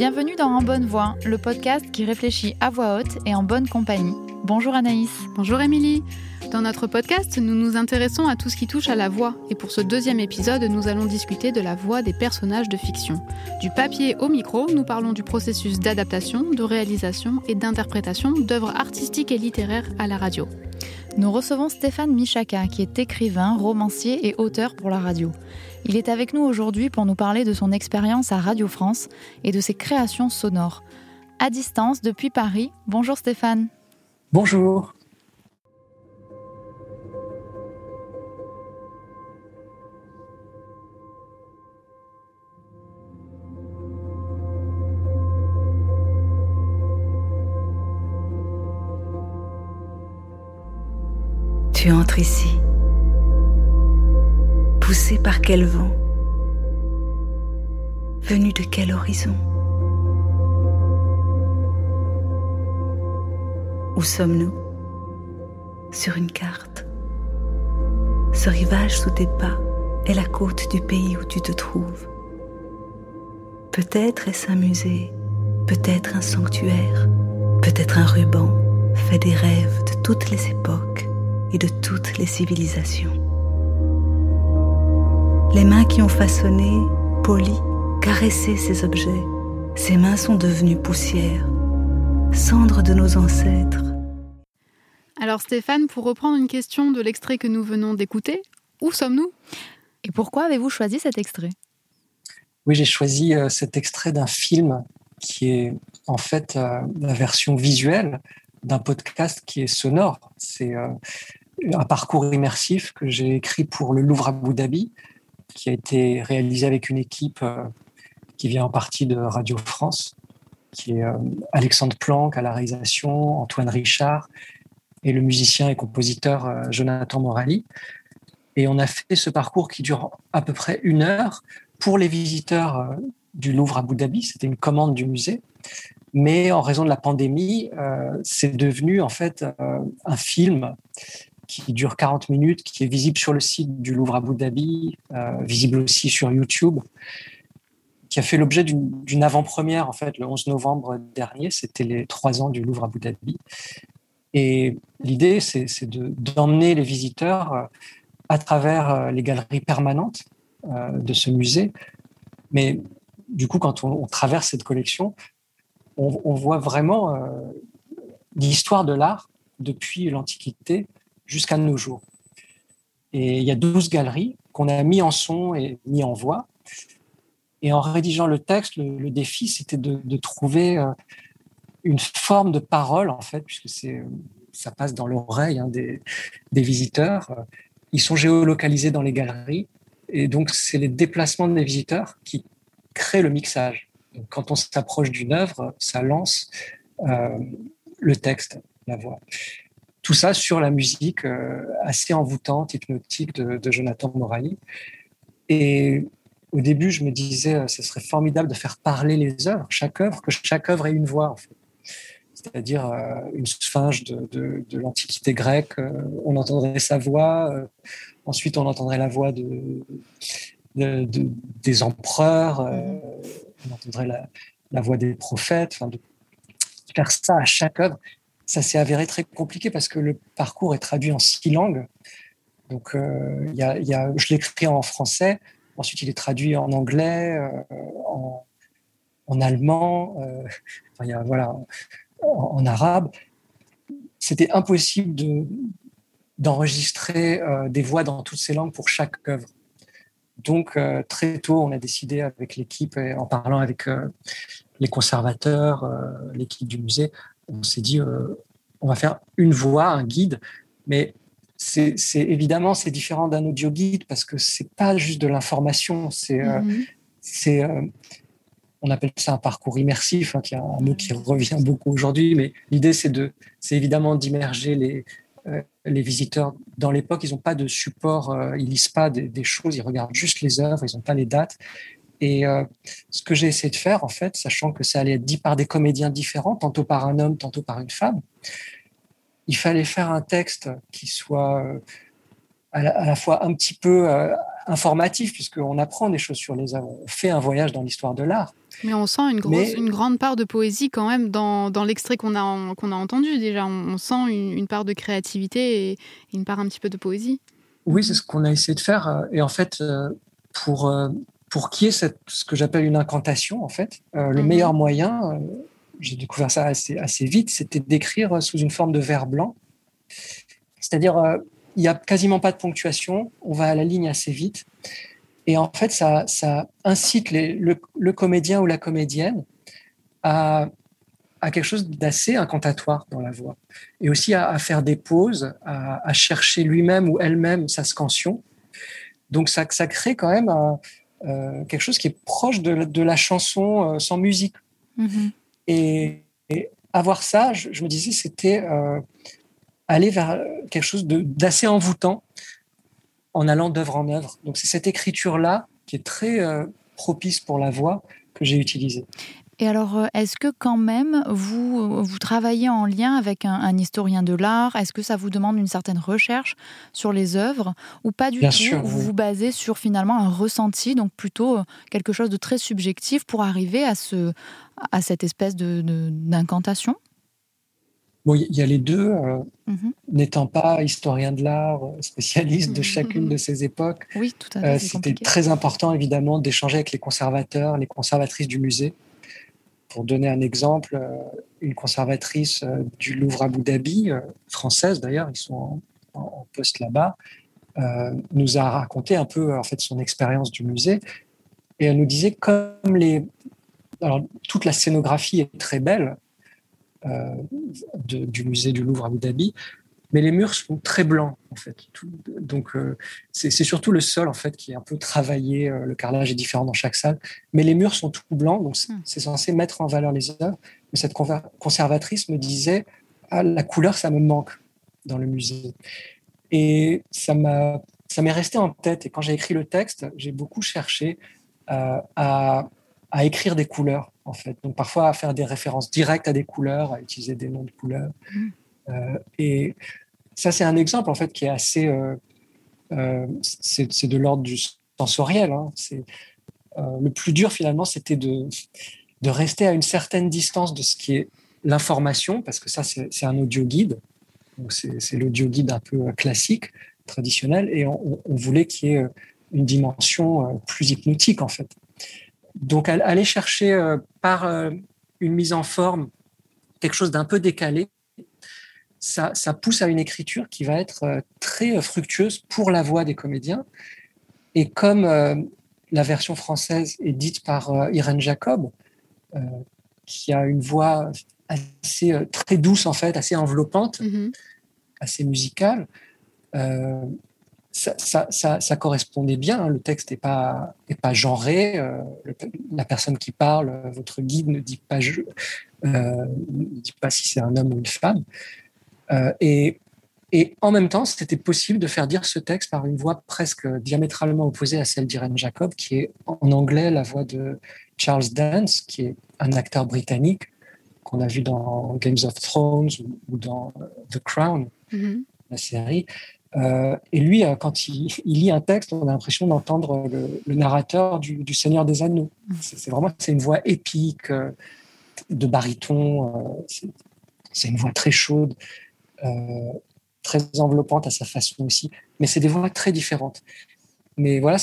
Bienvenue dans En Bonne Voix, le podcast qui réfléchit à voix haute et en bonne compagnie. Bonjour Anaïs. Bonjour Émilie. Dans notre podcast, nous nous intéressons à tout ce qui touche à la voix. Et pour ce deuxième épisode, nous allons discuter de la voix des personnages de fiction. Du papier au micro, nous parlons du processus d'adaptation, de réalisation et d'interprétation d'œuvres artistiques et littéraires à la radio. Nous recevons Stéphane Michaka, qui est écrivain, romancier et auteur pour la radio. Il est avec nous aujourd'hui pour nous parler de son expérience à Radio France et de ses créations sonores. À distance, depuis Paris, bonjour Stéphane. Bonjour. Tu entres ici, poussé par quel vent, venu de quel horizon? Où sommes-nous? Sur une carte. Ce rivage sous tes pas est la côte du pays où tu te trouves. Peut-être est-ce un musée, peut-être un sanctuaire, peut-être un ruban fait des rêves de toutes les époques et de toutes les civilisations. Les mains qui ont façonné, poli, caressé ces objets, ces mains sont devenues poussière, cendres de nos ancêtres. Alors Stéphane, pour reprendre une question de l'extrait que nous venons d'écouter, où sommes-nous? Et pourquoi avez-vous choisi cet extrait? Oui, j'ai choisi euh, cet extrait d'un film qui est en fait euh, la version visuelle d'un podcast qui est sonore. C'est euh, un parcours immersif que j'ai écrit pour le Louvre Abu Dhabi, qui a été réalisé avec une équipe euh, qui vient en partie de Radio France, qui est euh, Alexandre Planck à la réalisation, Antoine Richard et le musicien et compositeur euh, Jonathan Morali. Et on a fait ce parcours qui dure à peu près une heure pour les visiteurs du Louvre Abu Dhabi. C'était une commande du musée. Mais en raison de la pandémie, c'est devenu en fait un film qui dure 40 minutes, qui est visible sur le site du Louvre Abu Dhabi, euh, visible aussi sur YouTube, qui a fait l'objet d'une avant-première en fait le 11 novembre dernier. C'était les trois ans du Louvre Abu Dhabi. Et l'idée, c'est d'emmener les visiteurs euh, à travers euh, les galeries permanentes de ce musée. Mais du coup, quand on, traverse cette collection, on, on voit vraiment l'histoire de l'art depuis l'Antiquité jusqu'à nos jours. Et il y a 12 galeries qu'on a mis en son et mis en voix. Et en rédigeant le texte, le, défi, c'était de, trouver euh, une forme de parole, en fait, puisque c'est, ça passe dans l'oreille hein, des, visiteurs. Ils sont géolocalisés dans les galeries. Et donc, c'est les déplacements des visiteurs qui créent le mixage. Quand on s'approche d'une œuvre, ça lance euh, le texte, la voix tout ça sur la musique euh, assez envoûtante, hypnotique de, Jonathan Morali. Et au début, je me disais, euh, ce serait formidable de faire parler les œuvres, chaque œuvre, que chaque œuvre ait une voix, en fait. C'est-à-dire euh, une sphinge de, l'Antiquité grecque, on entendrait sa voix, ensuite on entendrait la voix de, des empereurs, on entendrait la, voix des prophètes, faire ça à chaque œuvre ça s'est avéré très compliqué parce que le parcours est traduit en six langues. Donc, euh, y a, je l'écris en français, ensuite il est traduit en anglais, euh, en, allemand, euh, en, arabe. C'était impossible de, d'enregistrer euh, des voix dans toutes ces langues pour chaque œuvre. Donc, très tôt, on a décidé avec l'équipe, en parlant avec les conservateurs, l'équipe du musée, on s'est dit, on va faire une voix, un guide, mais c'est évidemment c'est différent d'un audio guide parce que c'est pas juste de l'information, c'est euh, mhm. euh, on appelle ça un parcours immersif, hein, qui est un mot qui revient beaucoup aujourd'hui, mais l'idée c'est de c'est évidemment d'immerger les les visiteurs dans l'époque, ils n'ont pas de support, ils lisent pas des, des, choses, ils regardent juste les œuvres, ils n'ont pas les dates. Et euh, ce que j'ai essayé de faire, en fait, sachant que ça allait être dit par des comédiens différents, tantôt par un homme, tantôt par une femme, il fallait faire un texte qui soit euh, à, la, fois un petit peu, euh, informatif, puisqu'on apprend des choses sur les œuvres. On fait un voyage dans l'histoire de l'art. Mais on sent une, grosse, une grande part de poésie quand même dans, dans l'extrait qu'on a, qu'on a entendu déjà. On, sent une, part de créativité et une part un petit peu de poésie. Oui, c'est ce qu'on a essayé de faire. Et en fait, pour, pour qui est cette, ce que j'appelle une incantation, en fait, le mhm. meilleur moyen, j'ai découvert ça assez, assez vite, c'était d'écrire sous une forme de verre blanc. C'est-à-dire, euh, il n'y a quasiment pas de ponctuation, on va à la ligne assez vite. Et en fait, ça, ça incite les, le, comédien ou la comédienne à, à quelque chose d'assez incantatoire dans la voix. Et aussi à, faire des pauses, à, chercher lui-même ou elle-même sa scansion. Donc, ça, ça crée quand même euh, quelque chose qui est proche de, de la chanson euh, sans musique. Mm-hmm. Et, avoir ça, je, me disais, c'était euh, aller vers quelque chose d'assez envoûtant en allant d'œuvre en œuvre. Donc c'est cette écriture-là qui est très euh, propice pour la voix que j'ai utilisée. Et alors, euh, est-ce que quand même, vous, vous travaillez en lien avec un, historien de l'art? Est-ce que ça vous demande une certaine recherche sur les œuvres? Ou pas du tout Vous vous basez sur finalement un ressenti, donc plutôt euh, quelque chose de très subjectif pour arriver à, ce, à cette espèce d'incantation de, Bon, il y a les deux. Euh, mhm. N'étant pas historien de l'art, spécialiste de chacune de ces époques, oui, tout à fait. c'était très important évidemment d'échanger avec les conservateurs, les conservatrices du musée, pour donner un exemple, euh, une conservatrice euh, du Louvre Abu Dhabi, euh, française d'ailleurs, ils sont en, poste là-bas, nous a raconté un peu en fait son expérience du musée. Et elle nous disait comme les alors toute la scénographie est très belle du musée du Louvre Abu Dhabi mais les murs sont très blancs en fait. donc euh, c'est surtout le sol en fait qui est un peu travaillé. Euh, le carrelage est différent dans chaque salle, mais les murs sont tout blancs, donc c'est hmm. censé mettre en valeur les œuvres. Mais cette conservatrice me disait ah, la couleur ça me manque dans le musée, et ça m'a ça m'est resté en tête. Et quand j'ai écrit le texte, j'ai beaucoup cherché euh, à, à écrire des couleurs en fait. Donc parfois à faire des références directes à des couleurs, à utiliser des noms de couleurs. Hmm. Euh, et ça, c'est un exemple en fait qui est assez, euh, euh, c'est de l'ordre du sensoriel. Hein. C'est le plus dur finalement, c'était de de rester à une certaine distance de ce qui est l'information, parce que ça, c'est un audio guide. C'est l'audio guide un peu classique, traditionnel, et on, voulait qu'il y ait une dimension plus hypnotique, en fait. Donc, aller chercher par une mise en forme quelque chose d'un peu décalé, ça, pousse à une écriture qui va être euh, très euh, fructueuse pour la voix des comédiens. Et comme euh, la version française est dite par Irène Jacob, qui a une voix assez très douce en fait, assez enveloppante, mm-hmm. assez musicale, ça, correspondait bien. Hein. Le texte n'est pas, est pas genré. la personne qui parle, votre guide ne dit pas, je, ne dit pas si c'est un homme ou une femme. Euh, et, et en même temps, c'était possible de faire dire ce texte par une voix presque diamétralement opposée à celle d'Irene Jacob, qui est en anglais la voix de Charles Dance, qui est un acteur britannique qu'on a vu dans Games of Thrones ou, dans The Crown, mm-hmm. la série. Euh, et lui, euh, quand il, lit un texte, on a l'impression d'entendre le, narrateur du, Seigneur des Anneaux. Mm. C'est vraiment c'est une voix épique, de baryton. c'est une voix très chaude. Euh, très enveloppante à sa façon aussi. Mais c'est des voix très différentes. Mais voilà,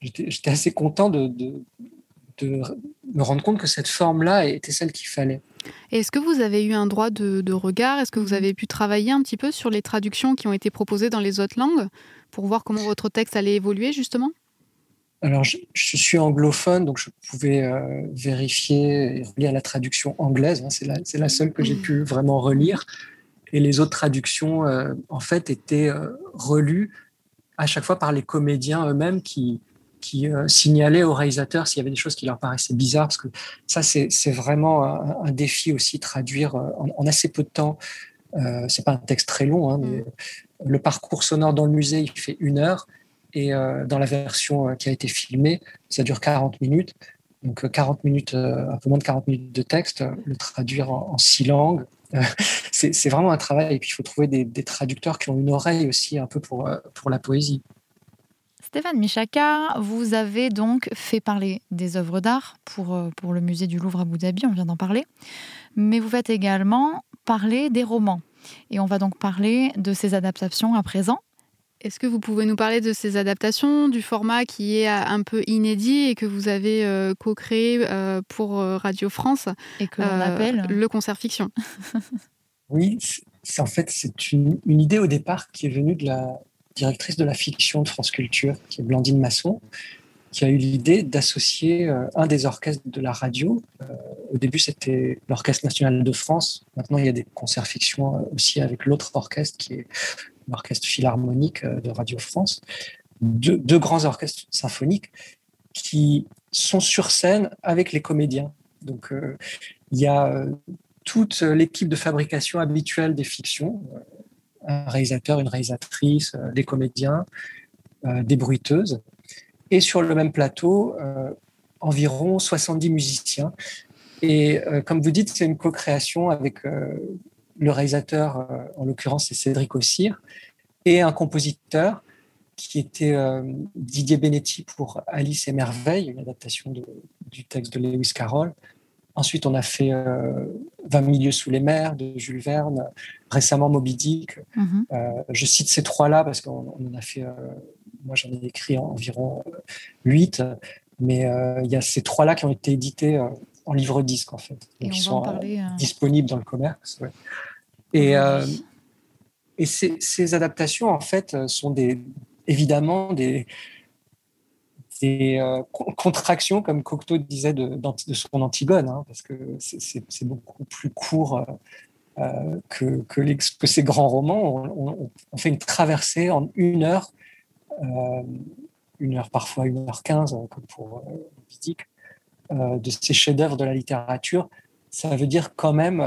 j'étais assez content de, de, me rendre compte que cette forme-là était celle qu'il fallait. Est-ce que vous avez eu un droit de, regard? Est-ce que vous avez pu travailler un petit peu sur les traductions qui ont été proposées dans les autres langues pour voir comment votre texte allait évoluer justement? Alors, je, suis anglophone, donc je pouvais euh, vérifier et relire la traduction anglaise. Hein. c'est la, la, seule que j'ai pu vraiment relire et les autres traductions, euh, en fait, étaient euh, relues à chaque fois par les comédiens eux-mêmes qui, qui euh, signalaient au réalisateur s'il y avait des choses qui leur paraissaient bizarres, parce que ça, c'est vraiment un, défi aussi, traduire en, assez peu de temps. C'est pas un texte très long, hein, mais le parcours sonore dans le musée, il fait une heure, et dans la version qui a été filmée, ça dure 40 minutes. Donc 40 minutes, un peu moins de 40 minutes de texte, le traduire en six langues, c'est vraiment un travail. Et puis, il faut trouver des, traducteurs qui ont une oreille aussi un peu pour, euh, pour la poésie. Stéphane Michaka, vous avez donc fait parler des œuvres d'art pour, euh, pour le musée du Louvre à Abu Dhabi, on vient d'en parler, mais vous faites également parler des romans. Et on va donc parler de ces adaptations à présent. Est-ce que vous pouvez nous parler de ces adaptations, du format qui est euh, un peu inédit et que vous avez euh, co-créé euh, pour Radio France Et que l'on appelle le concert fiction? Oui, c'est en fait c'est une, une, idée au départ qui est venue de la directrice de la fiction de France Culture, qui est Blandine Masson, qui a eu l'idée d'associer un des orchestres de la radio. au début, c'était l'Orchestre national de France. Maintenant, il y a des concerts fiction aussi avec l'autre orchestre qui est l'orchestre philharmonique euh, de Radio France, deux, grands orchestres symphoniques qui sont sur scène avec les comédiens. Donc, euh, il y a euh, toute l'équipe de fabrication habituelle des fictions, un réalisateur, une réalisatrice, des comédiens, des bruiteuses, et sur le même plateau, environ 70 musiciens. Et comme vous dites, c'est une co-création avec le réalisateur, en l'occurrence, c'est Cédric Ossir, et un compositeur qui était euh, Didier Benetti pour Alice et Merveille, une adaptation du texte de Lewis Carroll. Ensuite, on a fait euh, 20 milieux sous les mers de Jules Verne, récemment Moby Dick. Euh, je cite ces trois-là parce qu'on en a fait, euh, moi j'en ai écrit environ huit, mais il y a ces trois-là qui ont été édités en livre disque en fait, donc ils sont parler, disponibles dans le commerce. Ouais. Et, et ces, adaptations, en fait, euh, sont des, évidemment des, des euh, contractions, comme Cocteau disait de, de son Antigone, hein, parce que c'est beaucoup plus court euh, que, que, les, que, ces grands romans. On, on, fait une traversée en une heure, une heure parfois une heure quinze, comme pour euh, de ces chefs-d'œuvre de la littérature. Ça veut dire quand même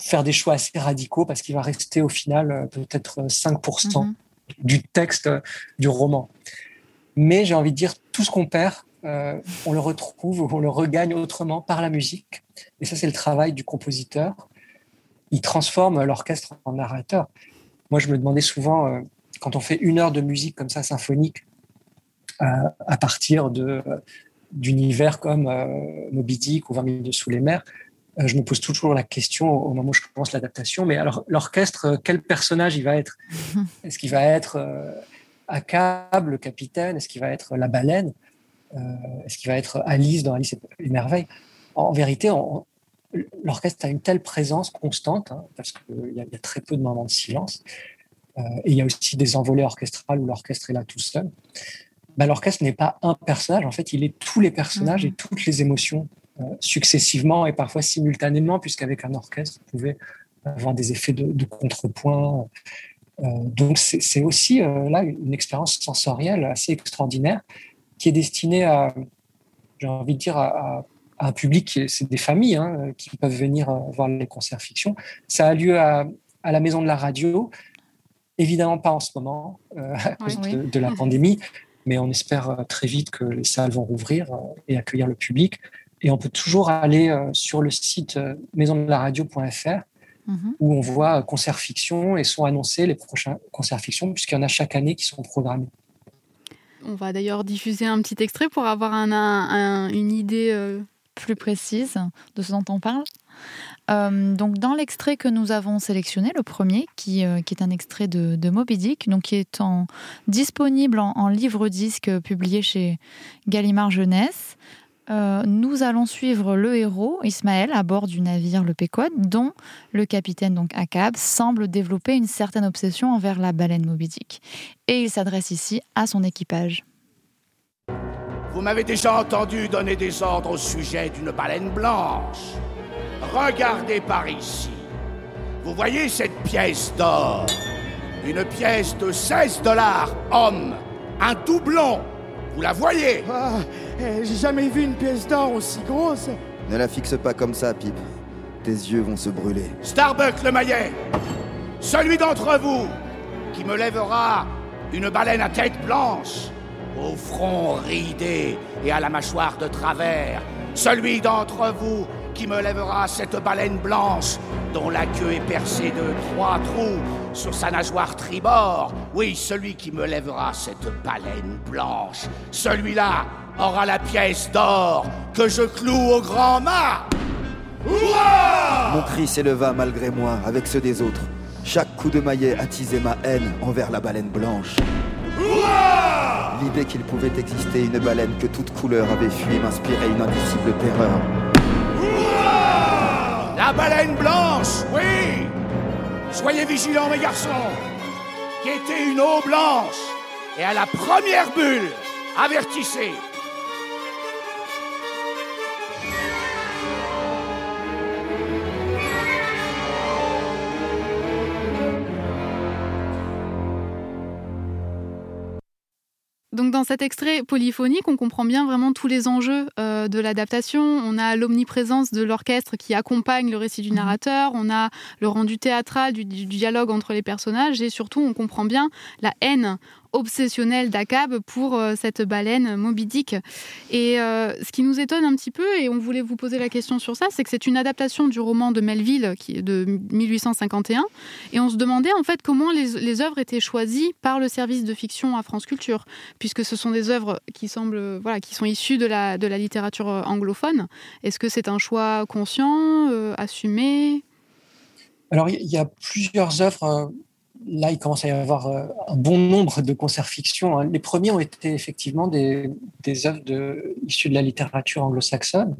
faire des choix assez radicaux parce qu'il va rester au final euh, peut-être 5% mhm. du texte euh, du roman. Mais j'ai envie de dire, tout ce qu'on perd, euh, on le retrouve, on le regagne autrement par la musique. Et ça, c'est le travail du compositeur. Il transforme l'orchestre en narrateur. Moi, je me demandais souvent, quand on fait une heure de musique comme ça, symphonique, à partir de d'univers comme Moby Dick ou 20 minutes sous les mers, euh, je me pose toujours la question au moment où je commence l'adaptation, mais alors l'orchestre, euh, quel personnage il va être? Est-ce qu'il va être euh, Akab, le capitaine? Est-ce qu'il va être la baleine? Est-ce qu'il va être Alice dans Alice et Merveilles En vérité, l'orchestre a une telle présence constante, hein, parce qu'il y, a très peu de moments de silence, et il y a aussi des envolées orchestrales où l'orchestre est là tout seul. Bah, l'orchestre n'est pas un personnage, en fait, il est tous les personnages et toutes les émotions euh, successivement et parfois simultanément, puisqu'avec un orchestre, on pouvait avoir des effets de, contrepoint. Euh, donc c'est aussi euh, là une expérience sensorielle assez extraordinaire qui est destinée à, j'ai envie de dire, à, un public, c'est des familles hein, qui peuvent venir voir les concerts fiction. Ça a lieu à, la Maison de la Radio, évidemment pas en ce moment à cause de, de, la pandémie, mais on espère très vite que les salles vont rouvrir et accueillir le public. Et on peut toujours aller euh, sur le site euh, maisondelaradio.fr mhm. où on voit concerts fiction et sont annoncés les prochains concerts fiction, puisqu'il y en a chaque année qui sont programmés. On va d'ailleurs diffuser un petit extrait pour avoir un, une idée euh, plus précise de ce dont on parle. donc dans l'extrait que nous avons sélectionné, le premier, qui, qui est un extrait de, de, Moby Dick, donc qui est en, disponible en, en livre-disque publié chez Gallimard Jeunesse. Euh, nous allons suivre le héros, Ismaël, à bord du navire le Péquod, dont le capitaine, donc Akab, semble développer une certaine obsession envers la baleine Moby Dick. Et il s'adresse ici à son équipage. Vous m'avez déjà entendu donner des ordres au sujet d'une baleine blanche. Regardez par ici. Vous voyez cette pièce d'or? Une pièce de 16 dollars, homme. Un doublon. Vous la voyez? Ah, J'ai jamais vu une pièce d'or aussi grosse. Ne la fixe pas comme ça, Pipe. Tes yeux vont se brûler. Starbuck le maillet Celui d'entre vous qui me lèvera une baleine à tête blanche, au front ridé et à la mâchoire de travers. Celui d'entre vous qui me lèvera cette baleine blanche dont la queue est percée de trois trous sur sa nageoire tribord. Oui, celui qui me lèvera cette baleine blanche, celui-là aura la pièce d'or que je cloue au grand mât. Mon cri s'éleva malgré moi avec ceux des autres. Chaque coup de maillet attisait ma haine envers la baleine blanche. L'idée qu'il pouvait exister une baleine que toute couleur avait fui m'inspirait une indicible terreur. La baleine blanche, oui Soyez vigilants, mes garçons Qui était une eau blanche Et à la première bulle, avertissez Donc dans cet extrait polyphonique, on comprend bien vraiment tous les enjeux euh, de l'adaptation. On a l'omniprésence de l'orchestre qui accompagne le récit du mhm. narrateur, on a le rendu théâtral du, dialogue entre les personnages et surtout on comprend bien la haine obsessionnel d'Akab pour euh, cette baleine Moby Dick. Et euh, ce qui nous étonne un petit peu, et on voulait vous poser la question sur ça, c'est que c'est une adaptation du roman de Melville qui est de 1851. Et on se demandait en fait comment les, œuvres étaient choisies par le service de fiction à France Culture, puisque ce sont des œuvres qui semblent, voilà, qui sont issues de la, de la littérature anglophone. Est-ce que c'est un choix conscient, euh, assumé? Alors, il y a plusieurs œuvres là, il commence à y avoir euh, un bon nombre de concerts fiction. Hein. Les premiers ont été effectivement des, des œuvres de, issues de la littérature anglo-saxonne.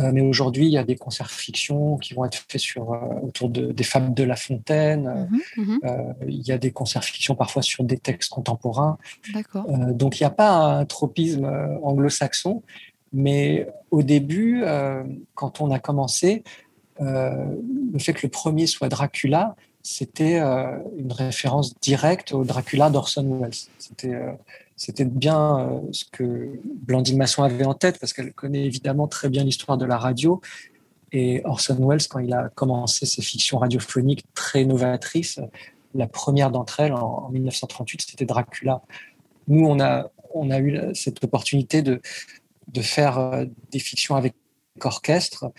Euh, mais aujourd'hui, il y a des concerts fiction qui vont être faits sur, euh, autour de, des fables de La Fontaine. Mhm, mhm. il y a des concerts fiction parfois sur des textes contemporains. donc, il n'y a pas un tropisme anglo-saxon. Mais au début, quand on a commencé, le fait que le premier soit Dracula, c'était euh, une référence directe au Dracula d'Orson Welles. C'était euh, bien euh, ce que Blandine Masson avait en tête parce qu'elle connaît évidemment très bien l'histoire de la radio. Et Orson Welles, quand il a commencé ses fictions radiophoniques très novatrices, la première d'entre elles en, 1938, c'était Dracula. Nous, on a, on a eu cette opportunité de, faire des fictions avec orchestre.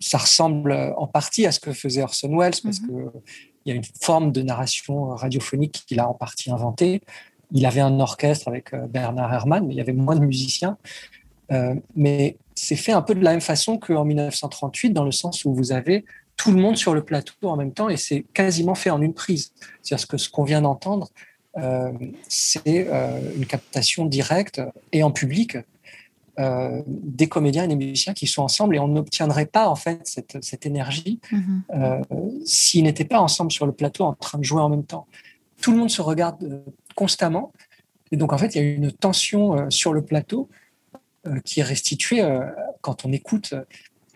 Ça ressemble en partie à ce que faisait Orson Welles, parce mhm. qu'il y a une forme de narration radiophonique qu'il a en partie inventée. Il avait un orchestre avec euh, Bernard Herrmann, mais il y avait moins de musiciens. Euh, mais c'est fait un peu de la même façon qu'en 1938, dans le sens où vous avez tout le monde sur le plateau en même temps, et c'est quasiment fait en une prise. C'est-à-dire que ce qu'on vient d'entendre, euh, c'est une captation directe et en public euh, des comédiens et des musiciens qui sont ensemble et on n'obtiendrait pas en fait cette, cette énergie mhm. euh, s'ils n'étaient pas ensemble sur le plateau en train de jouer en même temps. Tout le monde se regarde euh, constamment et donc en fait il y a une tension sur le plateau qui est restituée quand on écoute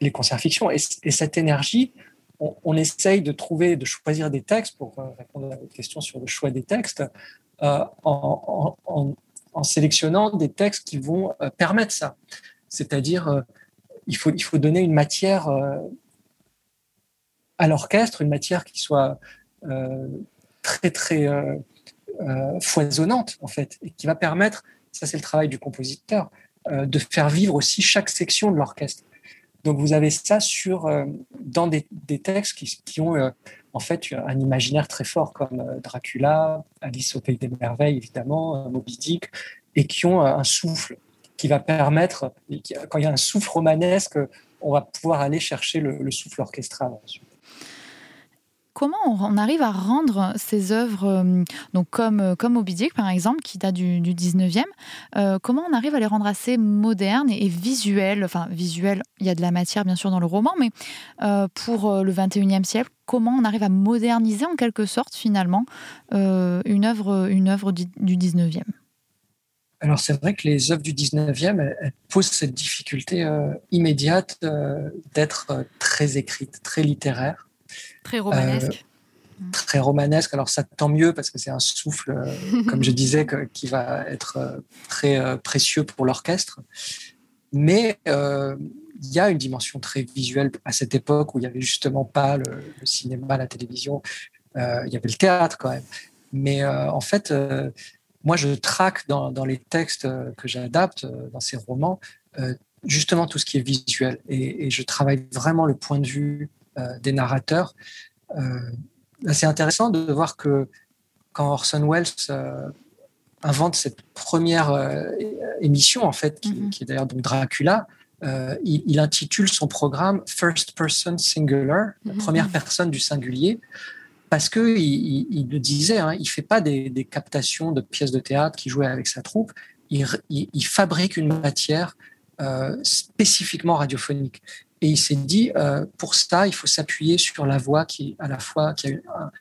les concerts fiction et, cette énergie on, essaye de trouver, de choisir des textes pour répondre à votre question sur le choix des textes en, en en sélectionnant des textes qui vont euh, permettre ça. C'est-à-dire, euh, il, faut, il faut donner une matière euh, à l'orchestre, une matière qui soit très, très foisonnante, en fait, et qui va permettre, ça c'est le travail du compositeur, de faire vivre aussi chaque section de l'orchestre. Donc vous avez ça sur, dans des, des textes qui, qui ont en fait un imaginaire très fort comme euh, Dracula, Alice au pays des merveilles évidemment, euh, Moby Dick, et qui ont un souffle qui va permettre, quand il y a un souffle romanesque, on va pouvoir aller chercher le, souffle orchestral comment on arrive à rendre ces œuvres, euh, donc comme, comme Moby Dick par exemple, qui date du, 19e, comment on arrive à les rendre assez modernes et, visuelles? Enfin, visuelles, il y a de la matière bien sûr dans le roman, mais pour le 21e siècle, comment on arrive à moderniser en quelque sorte finalement euh, une œuvre, une œuvre du 19e alors c'est vrai que les œuvres du 19e posent cette difficulté euh, immédiate euh, d'être très écrites, très littéraires. Très romanesque. très romanesque. Alors ça tant mieux parce que c'est un souffle, comme je disais, qui va être très précieux pour l'orchestre. Mais il y a une dimension très visuelle à cette époque où il n'y avait justement pas le, cinéma, la télévision, euh, il y avait le théâtre quand même. Mais euh, en fait, euh, moi, je traque dans, les textes que j'adapte, dans ces romans, justement tout ce qui est visuel. Et, je travaille vraiment le point de vue des narrateurs. c'est intéressant de voir que quand Orson Welles invente cette première émission, en fait, qui, mm-hmm. qui est d'ailleurs donc Dracula, euh, il, intitule son programme First Person Singular, la mhm. première personne du singulier, parce que il, le disait, hein, il fait pas des, captations de pièces de théâtre qui jouait avec sa troupe, il, fabrique une matière euh, spécifiquement radiophonique. Et il s'est dit, euh, pour ça, il faut s'appuyer sur la voix qui, à la fois, qui a,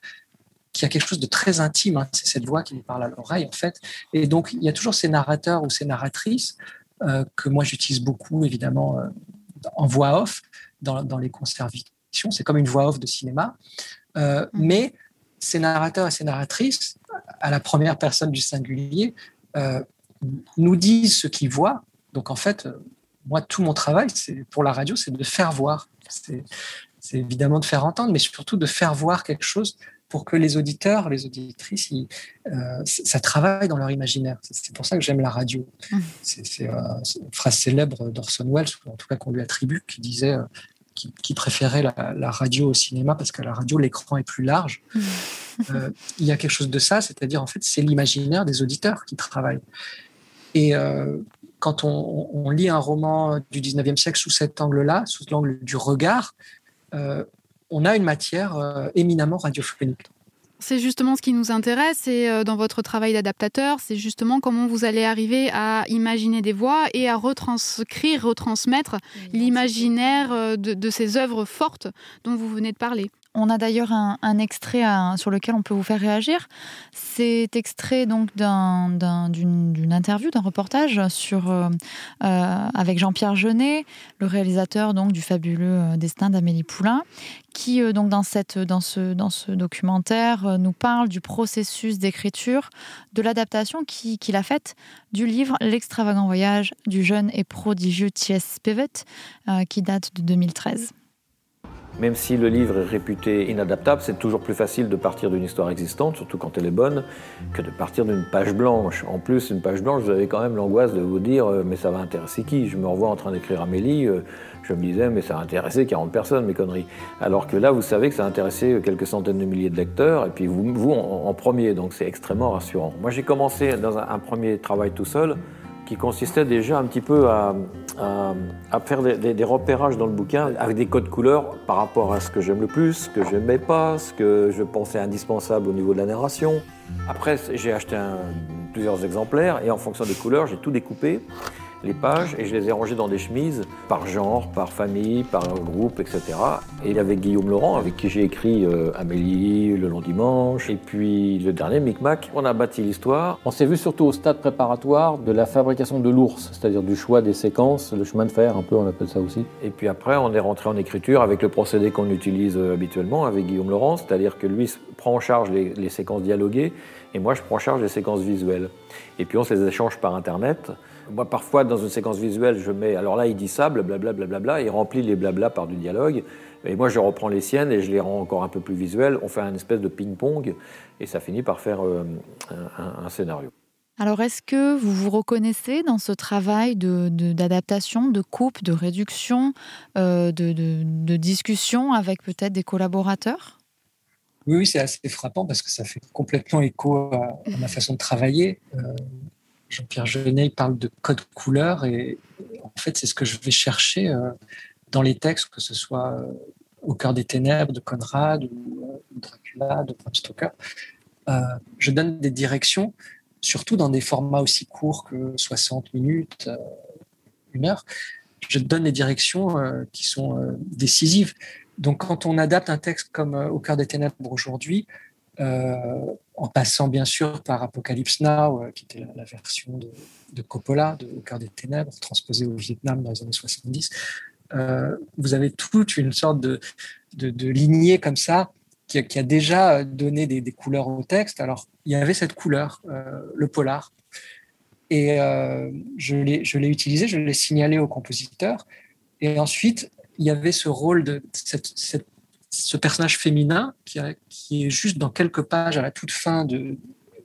qui a quelque chose de très intime. Hein. c'est cette voix qui nous parle à l'oreille, en fait. Et donc, il y a toujours ces narrateurs ou ces narratrices euh, que moi j'utilise beaucoup évidemment euh, en voix off dans, dans les concerts C'est comme une voix off de cinéma. Mm. mais ces narrateurs et ces narratrices, à la première personne du singulier, nous disent ce qu'ils voient. Donc en fait, moi, tout mon travail c'est pour la radio, c'est de faire voir. C'est évidemment de faire entendre, mais surtout de faire voir quelque chose pour que les auditeurs, les auditrices, euh, ça travaille dans leur imaginaire. C'est pour ça que j'aime la radio. Mmh. C'est euh, une phrase célèbre d'Orson Welles, ou en tout cas qu'on lui attribue, qui disait euh, qu'il préférait la, radio au cinéma parce qu'à la radio, l'écran est plus large. Mmh. il y a quelque chose de ça, c'est-à-dire en fait, c'est l'imaginaire des auditeurs qui travaillent. Et quand on, on, lit un roman du 19e siècle sous cet angle-là, sous l'angle du regard, on a une matière euh, éminemment radiophonique. C'est justement ce qui nous intéresse et euh, dans votre travail d'adaptateur, c'est justement comment vous allez arriver à imaginer des voix et à retranscrire, retransmettre l'imaginaire euh, de, ces œuvres fortes dont vous venez de parler. On a d'ailleurs un, extrait sur lequel on peut vous faire réagir. C'est extrait donc d'une interview, d'un reportage sur, euh, euh, avec Jean-Pierre Jeunet, le réalisateur donc du fabuleux euh, Destin d'Amélie Poulain, qui donc dans, cette, dans, ce, dans ce documentaire nous parle du processus d'écriture, de l'adaptation qu'il a faite du livre L'extravagant voyage du jeune et prodigieux T.S. Spivet, qui date de 2013. Même si le livre est réputé inadaptable, c'est toujours plus facile de partir d'une histoire existante, surtout quand elle est bonne, que de partir d'une page blanche. En plus, une page blanche, vous avez quand même l'angoisse de vous dire euh, mais ça va intéresser qui? Je me revois en train d'écrire Amélie, euh, je me disais mais ça va intéresser 40 personnes, mes conneries. Alors que là, vous savez que ça a intéressé quelques centaines de milliers de lecteurs, et puis vous, vous en, premier, donc c'est extrêmement rassurant. Moi, j'ai commencé dans un premier travail tout seul qui consistait déjà un petit peu à, faire des, repérages dans le bouquin avec des codes couleurs par rapport à ce que j'aime le plus, ce que je n'aimais pas, ce que je pensais indispensable au niveau de la narration. Après, j'ai acheté plusieurs exemplaires et en fonction des couleurs, j'ai tout découpé les pages et je les ai rangées dans des chemises par genre, par famille, par groupe, etc. Et il avait Guillaume Laurent avec qui j'ai écrit euh, Amélie, Le Long Dimanche et puis le dernier Micmac. On a bâti l'histoire. On s'est vu surtout au stade préparatoire de la fabrication de l'ours, c'est-à-dire du choix des séquences, le chemin de fer un peu, on appelle ça aussi. Et puis après, on est rentré en écriture avec le procédé qu'on utilise euh, habituellement avec Guillaume Laurent, c'est-à-dire que lui prend en charge les, les séquences dialoguées et moi je prends en charge les séquences visuelles. Et puis on se les échange par Internet. Moi, parfois, dans une séquence visuelle, je mets. Alors là, il dit ça, blablabla, blablabla, il remplit les blabla par du dialogue. Et moi, je reprends les siennes et je les rends encore un peu plus visuelles. On fait un espèce de ping-pong et ça finit par faire euh, un, scénario. Alors, est-ce que vous vous reconnaissez dans ce travail d'adaptation, de, de, coupe, de réduction, euh, de, de, discussion avec peut-être des collaborateurs? Oui, oui c'est assez frappant parce que ça fait complètement écho à, ma façon de travailler. Euh, Jean-Pierre Genet parle de code couleur et en fait, c'est ce que je vais chercher euh, dans les textes, que ce soit euh, Au cœur des ténèbres de Conrad ou euh, Dracula de Bram Stoker. je donne des directions, surtout dans des formats aussi courts que 60 minutes, une heure. Je donne des directions qui sont décisives. Donc, quand on adapte un texte comme Au cœur des ténèbres aujourd'hui, en passant bien sûr par Apocalypse Now, euh, qui était la, version de, Coppola, de Au cœur des ténèbres, transposée au Vietnam dans les années 70. Euh, vous avez toute une sorte de, de, lignée comme ça qui a, déjà donné des, couleurs au texte. Alors, il y avait cette couleur, le polar. Et je l'ai utilisé, je l'ai signalé au compositeur. Et ensuite, il y avait ce rôle de cette ce personnage féminin qui, qui, est juste dans quelques pages à la toute fin de,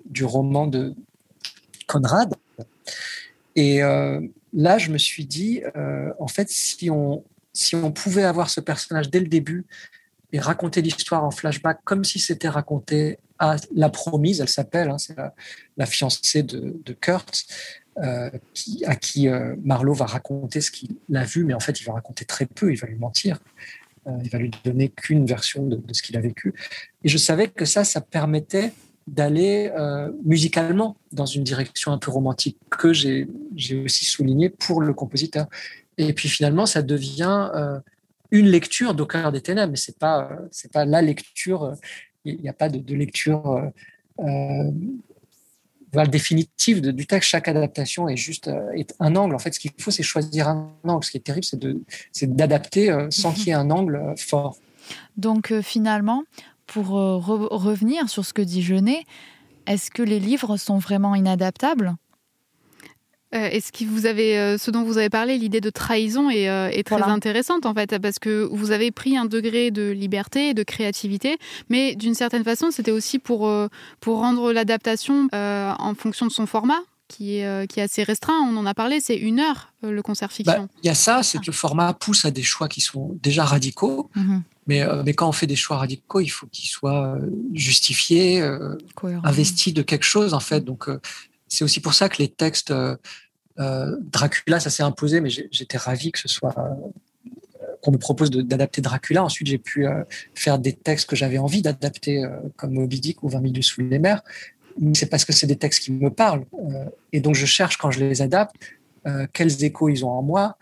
du roman de Conrad. Et euh, là, je me suis dit, en fait, si on, si on pouvait avoir ce personnage dès le début et raconter l'histoire en flashback comme si c'était raconté à la promise, elle s'appelle, hein, c'est la, fiancée de, Kurt, euh, à qui euh, Marlowe va raconter ce qu'il a vu, mais en fait, il va raconter très peu, il va lui mentir. Euh, il va lui donner qu'une version de, ce qu'il a vécu. Et je savais que ça, ça permettait d'aller musicalement dans une direction un peu romantique que j'ai aussi souligné pour le compositeur. Et puis finalement, ça devient une lecture d'Au cœur des ténèbres, mais c'est pas pas la lecture. Il n'y a pas de lecture le définitif du texte, chaque adaptation est juste euh, est un angle. En fait, ce qu'il faut, c'est choisir un angle. Ce qui est terrible, c'est d'adapter euh, sans mhm. qu'il y ait un angle euh, fort. Donc finalement, pour revenir sur ce que dit Genet, est-ce que les livres sont vraiment inadaptables? Euh, vous avez, euh, ce dont vous avez parlé, l'idée de trahison est, euh, très intéressante en fait, parce que vous avez pris un degré de liberté et de créativité, mais d'une certaine façon, c'était aussi pour, pour rendre l'adaptation en fonction de son format. Qui est, qui est assez restreint, on en a parlé, c'est une heure le concert bah, fiction. Il y a ça, c'est que le format pousse à des choix qui sont déjà radicaux, mhm. mais, mais quand on fait des choix radicaux, il faut qu'ils soient justifiés, investis de quelque chose en fait. Donc c'est aussi pour ça que les textes euh, Dracula, ça s'est imposé, mais j'étais ravi que ce soit euh, qu'on me propose d'adapter Dracula. Ensuite, j'ai pu euh, faire des textes que j'avais envie d'adapter, comme Moby Dick ou 20 000 sous les mers. C'est parce que c'est des textes qui me parlent. et donc, je cherche, quand je les adapte, quels échos ils ont en moi.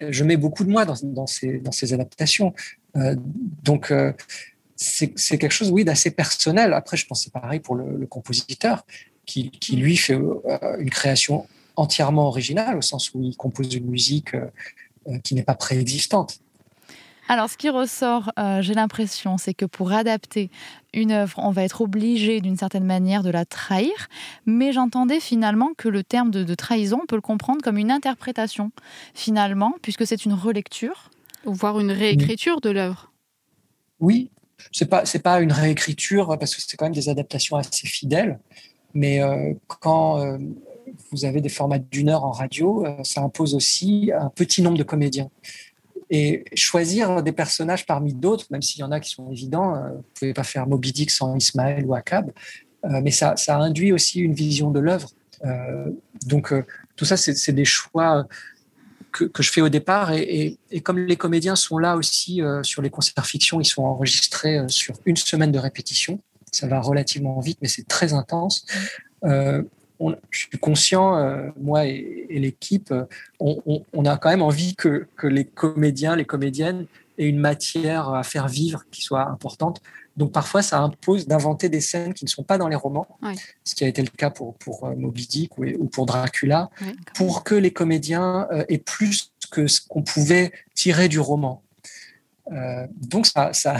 Je mets beaucoup de moi dans, ces, adaptations. donc, c'est quelque chose, oui, d'assez personnel. Après, je pense que c'est pareil pour le, compositeur, qui, lui, fait une création entièrement original, au sens où il compose une musique euh, euh, qui n'est pas préexistante. Alors, ce qui ressort, euh, j'ai l'impression, c'est que pour adapter une œuvre, on va être obligé d'une certaine manière de la trahir. Mais j'entendais finalement que le terme de, trahison, on peut le comprendre comme une interprétation, finalement, puisque c'est une relecture. Ou voire une réécriture de l'œuvre. Oui, c'est pas c'est pas une réécriture parce que c'est quand même des adaptations assez fidèles. Mais quand vous avez des formats d'une heure en radio, euh, ça impose aussi un petit nombre de comédiens. Et choisir des personnages parmi d'autres, même s'il y en a qui sont évidents, euh, vous ne pouvez pas faire Moby Dick sans Ismaël ou Akab, euh, mais ça, ça induit aussi une vision de l'œuvre. donc tout ça, c'est des choix que, je fais au départ. Et, et, comme les comédiens sont là aussi sur les concerts fiction, ils sont enregistrés sur une semaine de répétition. Ça va relativement vite, mais c'est très intense je suis conscient, euh, moi et, l'équipe, euh, on, a quand même envie que, les comédiens, les comédiennes aient une matière à faire vivre qui soit importante. Donc parfois, ça impose d'inventer des scènes qui ne sont pas dans les romans, ce qui a été le cas pour, pour euh, Moby Dick ou, pour Dracula, pour que les comédiens aient plus que ce qu'on pouvait tirer du roman. donc ça, ça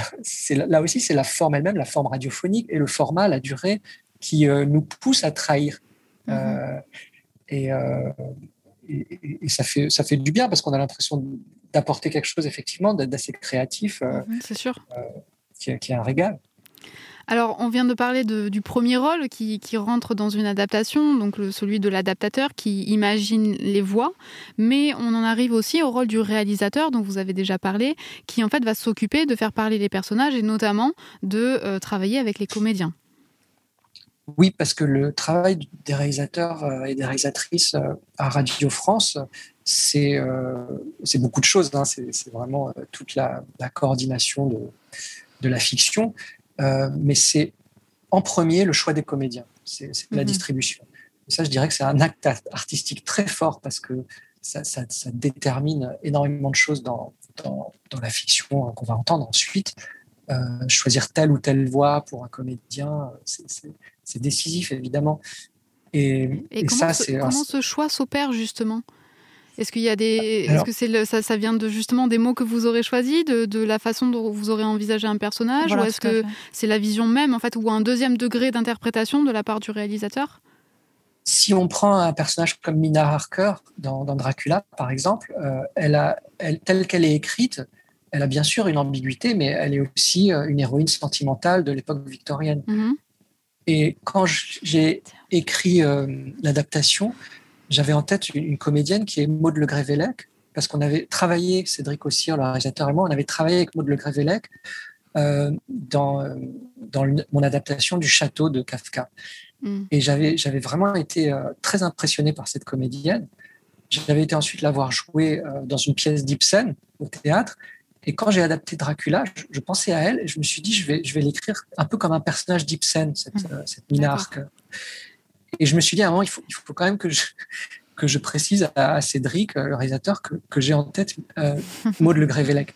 là aussi, c'est la forme elle-même, la forme radiophonique et le format, la durée, qui nous pousse à trahir euh, euh, et, et, ça, fait, ça fait du bien parce qu'on a l'impression d'apporter quelque chose effectivement d'assez créatif. Euh, mhm, c'est sûr. Qui, qui, est un régal. Alors, on vient de parler du premier rôle qui, rentre dans une adaptation, donc celui de l'adaptateur qui imagine les voix, mais on en arrive aussi au rôle du réalisateur dont vous avez déjà parlé, qui en fait va s'occuper de faire parler les personnages et notamment de travailler avec les comédiens. Oui, parce que le travail des réalisateurs euh, et des réalisatrices euh, à Radio France, c'est euh, beaucoup de choses. Hein. C'est vraiment toute la, coordination de, de, la fiction. mais c'est en premier le choix des comédiens, c'est la mhm. distribution. Et ça, je dirais que c'est un acte artistique très fort parce que ça, ça, ça détermine énormément de choses dans, dans, dans la fiction qu'on va entendre ensuite. choisir telle ou telle voix pour un comédien, c'est c'est décisif évidemment. Et, comment, ça, ce, comment ce choix s'opère justement? Est-ce qu'il y a des, est-ce que c'est ça, ça, vient de justement des mots que vous aurez choisis, de, de la façon dont vous aurez envisagé un personnage, ou est-ce que c'est la vision même en fait, ou un deuxième degré d'interprétation de la part du réalisateur? Si on prend un personnage comme Mina Harker dans, Dracula, par exemple, euh, elle a, elle, telle qu'elle est écrite, elle a bien sûr une ambiguïté, mais elle est aussi euh, une héroïne sentimentale de l'époque victorienne. Mm-hmm. Et quand j'ai écrit euh, l'adaptation, j'avais en tête une, comédienne qui est Maud Le Grévélec, parce qu'on avait travaillé, Cédric aussi, le réalisateur et moi, on avait travaillé avec Maud Le Grévélec euh, dans, dans mon adaptation du château de Kafka. Mm. Et j'avais, vraiment été euh, très impressionné par cette comédienne. J'avais été ensuite la voir jouer euh, dans une pièce d'Ibsen au théâtre. Et quand j'ai adapté Dracula, je, pensais à elle et je me suis dit, je vais, je vais l'écrire un peu comme un personnage d'Ibsen, cette, mm. cette minarque. Et je me suis dit, à un moment, il faut, il faut quand même que je, que je précise à, Cédric, le réalisateur, que, que j'ai en tête euh, Maud Le Grévélec.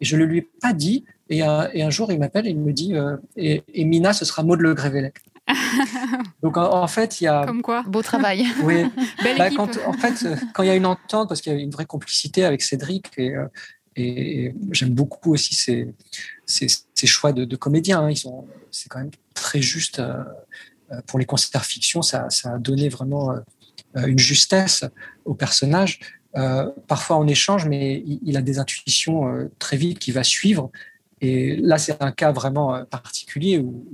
Et je ne le lui ai pas dit. Et un, et un jour, il m'appelle et il me dit et, et, Mina, ce sera Maud Le Grévélec. Donc en, fait, il y a. Comme quoi Beau travail. Oui. bah, quand, en fait, quand il y a une entente, parce qu'il y a une vraie complicité avec Cédric, et, euh, et j'aime beaucoup aussi ses, ses, choix de, comédiens. Hein. Ils sont, c'est quand même très juste euh, euh, pour les concerts fiction. Ça, a donné vraiment une justesse au personnage. parfois en échange, mais il, a des intuitions très vite qui va suivre et là, c'est un cas vraiment euh, particulier où,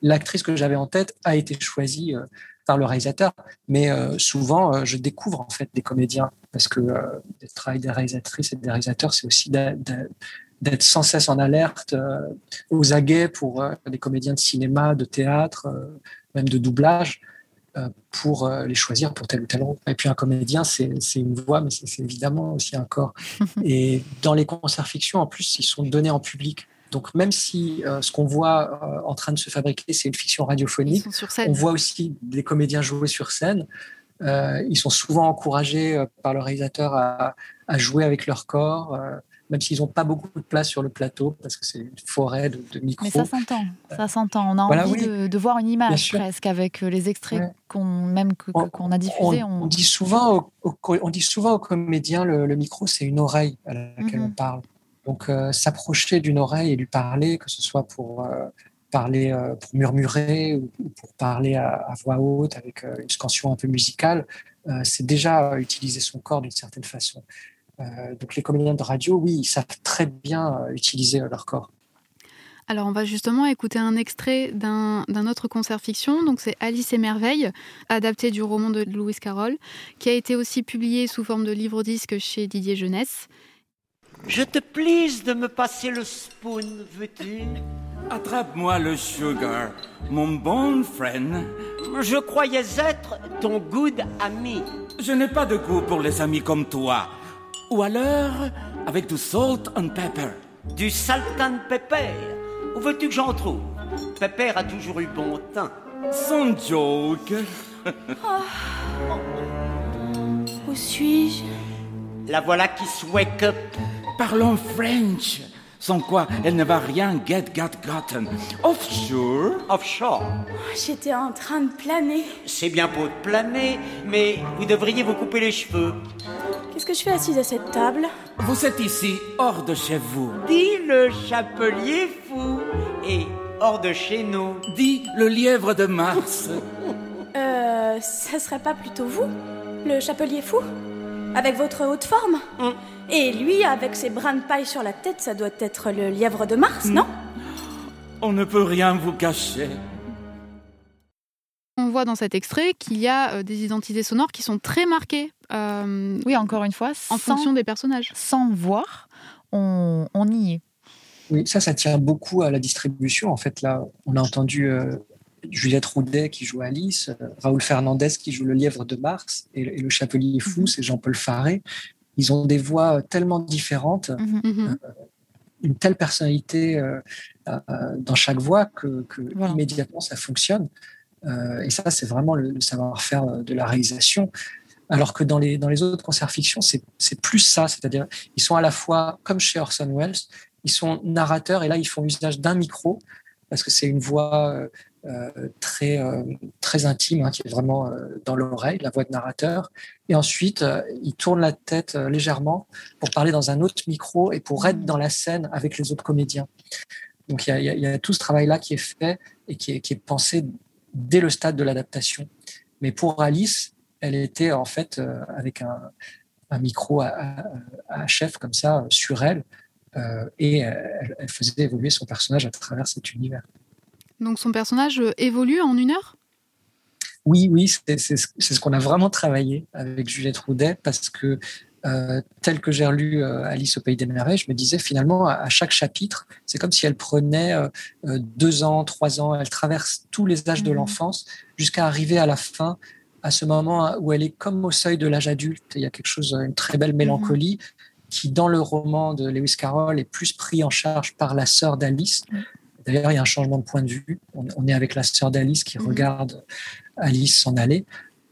l'actrice que j'avais en tête a été choisie euh, par le réalisateur. Mais euh, souvent, je découvre en fait des comédiens parce que le travail des réalisatrices et des réalisateurs, c'est aussi d'être sans cesse en alerte, aux aguets pour des comédiens de cinéma, de théâtre, même de doublage. Euh, pour euh, les choisir pour tel ou tel rôle. Et puis un comédien, c'est une voix, mais c'est évidemment aussi un corps. Et dans les concerts fiction, en plus, ils sont donnés en public. Donc même si euh, ce qu'on voit en train de se fabriquer, c'est une fiction radiophonique, on voit aussi des comédiens jouer sur scène. Ils sont souvent encouragés par le réalisateur à, à, jouer avec leur corps même s'ils n'ont pas beaucoup de place sur le plateau, parce que c'est une forêt de, de micros. Mais ça s'entend, ça s'entend. On a envie de, voir une image presque avec euh, les extraits qu'on même qu'on a diffusés. On, dit souvent, on dit souvent aux comédiens, le, micro c'est une oreille à laquelle on mhm. parle. Donc euh, s'approcher d'une oreille et lui parler, que ce soit pour euh, parler, pour murmurer ou, pour parler à, à, voix haute avec une scansion un peu musicale, c'est déjà utiliser son corps d'une certaine façon. Euh, donc les comédiens de radio, oui, ils savent très bien euh, utiliser euh, leur corps. Alors on va justement écouter un extrait d'un autre concert fiction, donc c'est Alice et Merveille, adapté du roman de Louis Carroll, qui a été aussi publié sous forme de livre-disque chez Didier Jeunesse. Je te please de me passer le spoon, veux-tu? Attrape-moi le sugar, mon bon friend. Je croyais être ton good ami. Je n'ai pas de goût pour les amis comme toi. Ou alors avec du salt and pepper. Du salt and pepper Où veux-tu que j'en trouve? Pepper a toujours eu bon teint. Sans joke. Oh. Où suis-je? La voilà qui se wake up. Parlons French. Sans quoi elle ne va rien get got gotten. Offshore? Offshore. J'étais en train de planer. C'est bien pour planer, mais vous devriez vous couper les cheveux. Qu'est-ce que je fais assise à cette table? Vous êtes ici, hors de chez vous. Dis le chapelier fou. Et hors de chez nous. Dis le lièvre de Mars. euh, ça serait pas plutôt vous Le chapelier fou? Avec votre haute forme mm. Et lui, avec ses brins de paille sur la tête, ça doit être le lièvre de Mars, mm. non? On ne peut rien vous cacher. On voit dans cet extrait qu'il y a euh, des identités sonores qui sont très marquées. Euh, oui, encore une fois, en fonction des personnages. Sans voir, on, y est. Oui, ça, ça tient beaucoup à la distribution. En fait, là, on a entendu euh, Juliette Roudet qui joue Alice, Raoul Fernandez qui joue le lièvre de Mars, et, le chapelier fou, mhm. c'est Jean-Paul Faré. Ils ont des voix tellement différentes, mhm. Mhm. une telle personnalité dans chaque voix que, immédiatement ça fonctionne. Euh, et ça, c'est vraiment le, savoir-faire de la réalisation. Alors que dans les, dans les autres concerts fiction, c'est plus ça. C'est-à-dire, ils sont à la fois, comme chez Orson Welles, ils sont narrateurs et là, ils font usage d'un micro parce que c'est une voix euh, très, euh, très intime hein, qui est vraiment dans l'oreille, la voix de narrateur. Et ensuite, ils tournent la tête légèrement pour parler dans un autre micro et pour être dans la scène avec les autres comédiens. Donc il y, y a, tout ce travail-là qui est fait et qui est, qui est pensé dès le stade de l'adaptation. Mais pour Alice, elle était en fait euh, avec un, micro à, chef comme ça sur elle, euh, et elle, faisait évoluer son personnage à travers cet univers. Donc son personnage évolue en une heure? Oui, oui, c'est ce qu'on a vraiment travaillé avec Juliette Roudet parce que euh, tel que j'ai relu euh, Alice au pays des merveilles, je me disais finalement à, chaque chapitre, c'est comme si elle prenait euh, deux ans, trois ans, elle traverse tous les âges de mmh. l'enfance jusqu'à arriver à la fin, à ce moment où elle est comme au seuil de l'âge adulte. Il y a quelque chose, une très belle mmh. mélancolie qui, dans le roman de Lewis Carroll, est plus pris en charge par la sœur d'Alice. Mmh. D'ailleurs, il y a un changement de point de vue. On, est avec la sœur d'Alice qui regarde Alice s'en aller.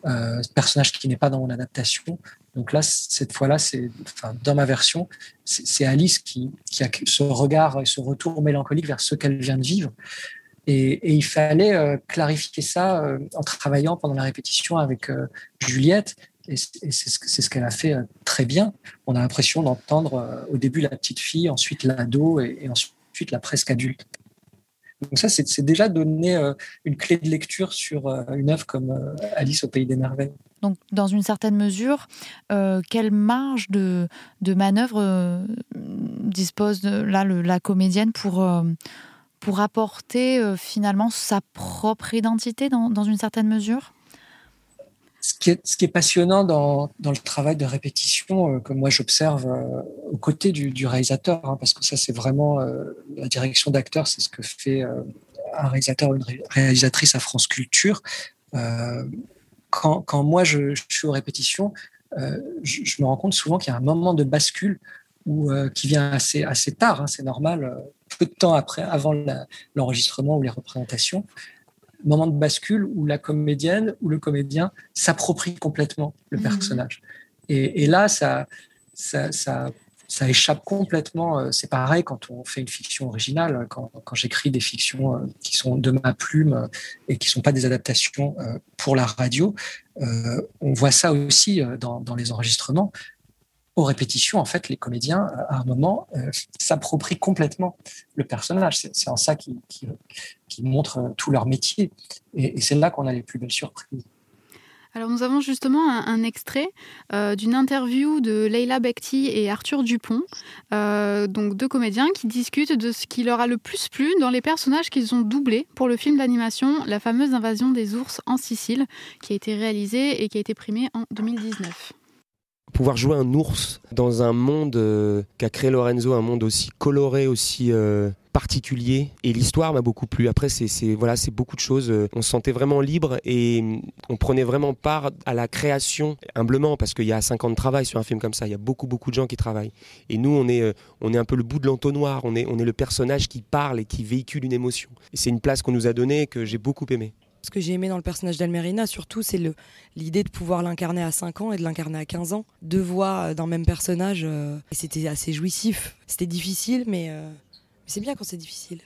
Euh, personnage qui n'est pas dans mon adaptation. Donc là, cette fois-là, c'est, enfin, dans ma version, c'est Alice qui, qui, a ce regard et ce retour mélancolique vers ce qu'elle vient de vivre. Et, il fallait euh, clarifier ça euh, en travaillant pendant la répétition avec euh, Juliette. Et, c'est ce, qu'elle a fait très bien. On a l'impression d'entendre au début la petite fille, ensuite l'ado et ensuite la presque adulte. Donc ça, c'est déjà donner euh, une clé de lecture sur euh, une œuvre comme euh, Alice au Pays des Merveilles. Donc, dans une certaine mesure, quelle marge de, manœuvre dispose là la comédienne pour, pour apporter finalement sa propre identité dans, dans une certaine mesure? Ce qui, est, passionnant dans, le travail de répétition, que moi j'observe aux côtés du, réalisateur, hein, parce que ça c'est vraiment la direction d'acteur, c'est ce que fait un réalisateur ou une réalisatrice à France Culture. Quand, quand, moi je, suis aux répétitions, je, me rends compte souvent qu'il y a un moment de bascule où, qui vient assez, assez tard, hein, c'est normal, peu de temps après, avant l'enregistrement ou les représentations, moment de bascule où la comédienne ou le comédien s'approprie complètement le mmh. personnage. Et, là, ça, ça, ça, échappe complètement. Euh, c'est pareil quand on fait une fiction originale, quand, quand j'écris des fictions euh, qui sont de ma plume euh, et qui ne sont pas des adaptations pour la radio. on voit ça aussi dans, dans les enregistrements aux répétitions, en fait, les comédiens, à un moment, euh, s'approprient complètement le personnage. C'est en ça qu'ils montrent euh, tout leur métier. Et, c'est là qu'on a les plus belles surprises. Alors nous avons justement un, extrait euh, d'une interview de Leila Bekti et Arthur Dupont, donc deux comédiens qui discutent de ce qui leur a le plus plu dans les personnages qu'ils ont doublés pour le film d'animation La fameuse invasion des ours en Sicile, qui a été réalisé et qui a été primé en 2019 pouvoir jouer un ours dans un monde euh, qu'a créé Lorenzo, un monde aussi coloré, aussi euh, particulier. Et l'histoire m'a beaucoup plu. Après, c'est voilà, c'est beaucoup de choses. Euh, on se sentait vraiment libre et mm, on prenait vraiment part à la création humblement parce qu'il y a 5 ans de travail sur un film comme ça. Il y a beaucoup beaucoup de gens qui travaillent. Et nous, on est on est un peu le bout de l'entonnoir. On est on est le personnage qui parle et qui véhicule une émotion. Et c'est une place qu'on nous a donnée que j'ai beaucoup aimé. Ce que j'ai aimé dans le personnage d'Almerina, surtout, c'est l'idée de pouvoir l'incarner à 5 ans et de l'incarner à 15 ans. Deux voix euh, d'un même personnage, euh, et c'était assez jouissif. C'était difficile, mais, euh, c'est bien quand c'est difficile.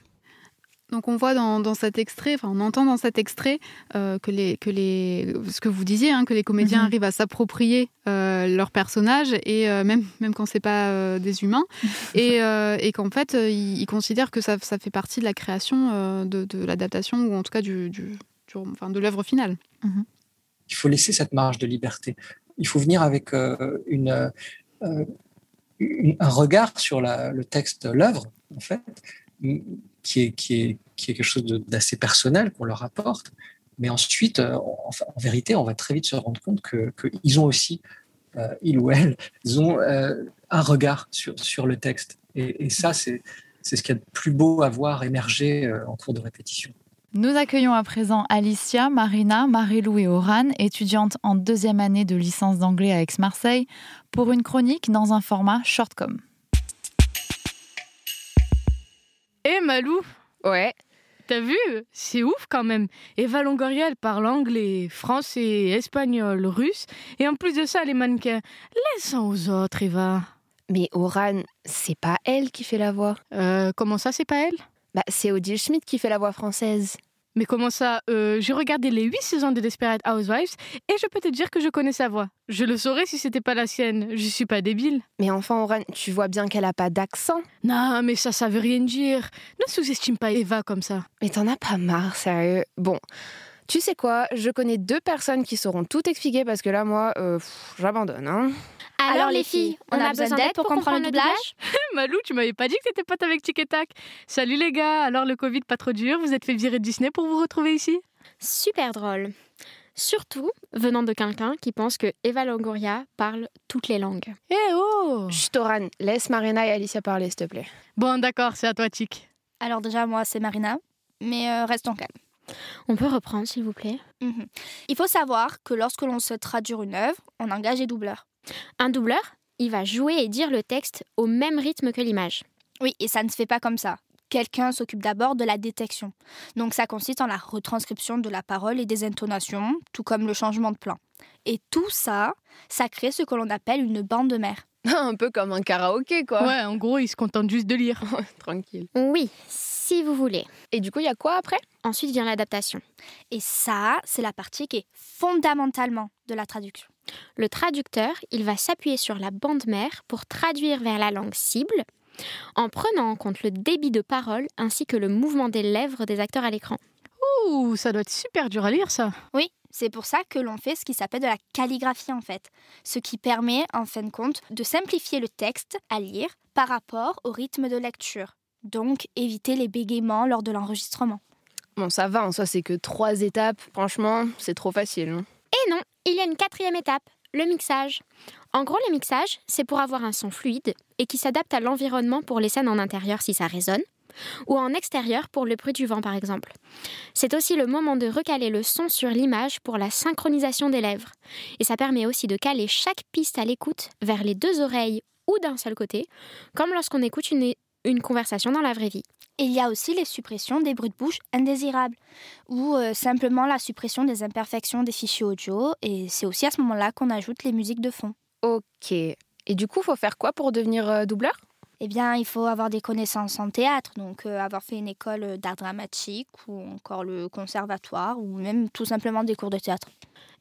Donc on voit dans, cet extrait, enfin on entend dans cet extrait que les que les ce que vous disiez, hein, que les comédiens mhm. arrivent à s'approprier leur personnage et même même quand c'est pas des humains et, qu'en fait ils, considèrent que ça, fait partie de la création de, l'adaptation ou en tout cas du, enfin, de l'œuvre finale. Mhm. Il faut laisser cette marge de liberté. Il faut venir avec euh, une, euh, un regard sur le texte, l'œuvre, en fait, qui est, qui est, qui est quelque chose d'assez personnel qu'on leur apporte. Mais ensuite, euh, en, vérité, on va très vite se rendre compte qu'ils ils ont aussi, ils ou elles, ils ont un regard sur, sur le texte. Et, et ça, c'est ce qu'il y a de plus beau à voir émerger en cours de répétition. Nous accueillons à présent Alicia, Marina, Marilou et Oran, étudiantes en deuxième année de licence d'anglais à Aix-Marseille, pour une chronique dans un format shortcom. Eh Malou Ouais. T'as vu? C'est ouf quand même. Eva Longoria, elle parle anglais, français, espagnol, russe. Et en plus de ça, les mannequins. Laisse-en aux autres, Eva. Mais Oran, c'est pas elle qui fait la voix. Euh, comment ça, c'est pas elle? Bah, c'est Odile Schmidt qui fait la voix française. Mais comment ça euh, J'ai regardé les 8 saisons de Desperate Housewives et je peux te dire que je connais sa voix. Je le saurais si c'était pas la sienne. Je suis pas débile. Mais enfin, Oran, tu vois bien qu'elle a pas d'accent. Non, mais ça, ça veut rien dire. Ne sous-estime pas Eva comme ça. Mais t'en as pas marre, sérieux? Bon. Tu sais quoi? Je connais deux personnes qui sauront tout expliquer parce que là, moi, euh, j'abandonne. Hein. Alors, les filles, on, a, besoin d'aide pour comprendre le doublage Malou, tu m'avais pas dit que t'étais pote avec Tic et Tac. Salut les gars, alors le Covid pas trop dur, vous êtes fait virer de Disney pour vous retrouver ici? Super drôle. Surtout venant de quelqu'un qui pense que Eva Longoria parle toutes les langues. Eh oh Chut, laisse Marina et Alicia parler, s'il te plaît. Bon, d'accord, c'est à toi, Chic. Alors déjà, moi, c'est Marina, mais euh, restons calmes. On peut reprendre, s'il vous plaît Mhm. Il faut savoir que lorsque l'on souhaite traduire une œuvre, on engage des doubleurs. Un doubleur, il va jouer et dire le texte au même rythme que l'image. Oui, et ça ne se fait pas comme ça. Quelqu'un s'occupe d'abord de la détection. Donc ça consiste en la retranscription de la parole et des intonations, tout comme le changement de plan. Et tout ça, ça crée ce que l'on appelle une bande de mer. Un peu comme un karaoké, quoi. Ouais, en gros, ils se contentent juste de lire. Tranquille. Oui, si vous voulez. Et du coup, il y a quoi après? Ensuite vient l'adaptation. Et ça, c'est la partie qui est fondamentalement de la traduction. Le traducteur, il va s'appuyer sur la bande mère pour traduire vers la langue cible, en prenant en compte le débit de parole ainsi que le mouvement des lèvres des acteurs à l'écran. Ouh, ça doit être super dur à lire, ça. Oui, c'est pour ça que l'on fait ce qui s'appelle de la calligraphie en fait, ce qui permet en fin de compte de simplifier le texte à lire par rapport au rythme de lecture. Donc éviter les bégaiements lors de l'enregistrement. Bon, ça va, en c'est que trois étapes. Franchement, c'est trop facile. hein. Et non, il y a une quatrième étape, le mixage. En gros, le mixage, c'est pour avoir un son fluide et qui s'adapte à l'environnement pour les scènes en intérieur si ça résonne, ou en extérieur pour le bruit du vent par exemple. C'est aussi le moment de recaler le son sur l'image pour la synchronisation des lèvres. Et ça permet aussi de caler chaque piste à l'écoute vers les deux oreilles ou d'un seul côté, comme lorsqu'on écoute une, une conversation dans la vraie vie. Et il y a aussi les suppressions des bruits de bouche indésirables ou euh, simplement la suppression des imperfections des fichiers audio et c'est aussi à ce moment-là qu'on ajoute les musiques de fond. Ok. Et du coup, faut faire quoi pour devenir euh, doubleur? Eh bien, il faut avoir des connaissances en théâtre, donc euh, avoir fait une école d'art dramatique ou encore le conservatoire ou même tout simplement des cours de théâtre.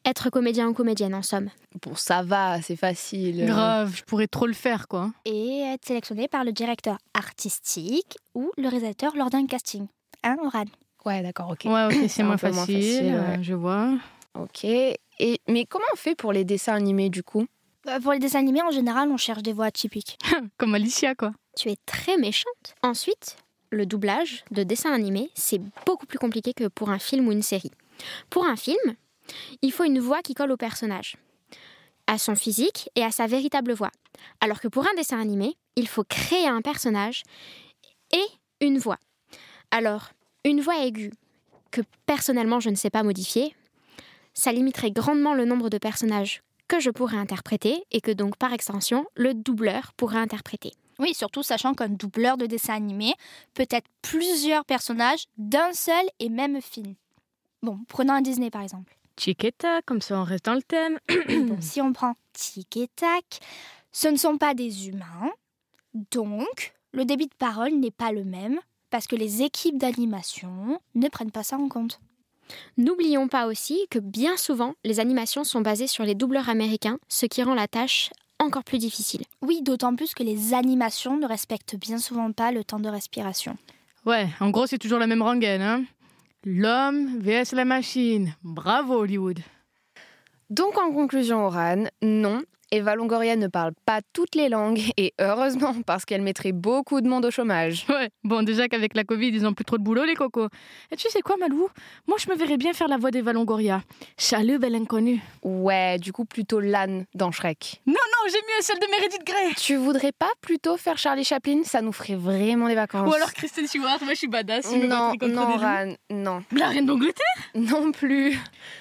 Être comédien ou comédienne en somme. Bon, ça va, c'est facile. Grave, je pourrais trop le faire, quoi. Et être sélectionné par le directeur artistique ou le réalisateur lors d'un casting. Hein, Oran? Ouais, d'accord, ok. Ouais, ok, c'est moins facile, ouais. euh, je vois. Ok. Et, mais comment on fait pour les dessins animés, du coup? Euh, Pour les dessins animés, en général, on cherche des voix atypiques. Comme Alicia, quoi. Tu es très méchante. Ensuite, le doublage de dessin animé, c'est beaucoup plus compliqué que pour un film ou une série. Pour un film, il faut une voix qui colle au personnage, à son physique et à sa véritable voix. Alors que pour un dessin animé, il faut créer un personnage et une voix. Alors, une voix aiguë que personnellement je ne sais pas modifier, ça limiterait grandement le nombre de personnages que je pourrais interpréter et que donc par extension le doubleur pourrait interpréter. Oui, surtout sachant qu'un doubleur de dessin animé peut être plusieurs personnages d'un seul et même film. Bon, prenons un Disney par exemple. Tic et tac, comme ça on reste dans le thème. Bon, si on prend tic et tac, ce ne sont pas des humains, donc le débit de parole n'est pas le même parce que les équipes d'animation ne prennent pas ça en compte. N'oublions pas aussi que bien souvent, les animations sont basées sur les doubleurs américains, ce qui rend la tâche encore plus difficile. Oui, d'autant plus que les animations ne respectent bien souvent pas le temps de respiration. Ouais, en gros, c'est toujours la même rengaine, hein. L'homme vs la machine. Bravo, Hollywood. Donc en conclusion, Oran, non, Eva Longoria ne parle pas toutes les langues et heureusement parce qu'elle mettrait beaucoup de monde au chômage. Ouais, bon, déjà qu'avec la Covid, ils ont plus trop de boulot, les cocos. Et tu sais quoi, Malou? Moi, je me verrais bien faire la voix d'Eva Longoria. Chalut, belle inconnue. Ouais, du coup plutôt l'âne dans Shrek. Non, non, j'ai mieux celle de Meredith Grey. Tu voudrais pas plutôt faire Charlie Chaplin? Ça nous ferait vraiment des vacances. Ou alors Kristen Stewart, moi je suis badass. je Non, non. Ran, non. La reine d'Angleterre? Non plus.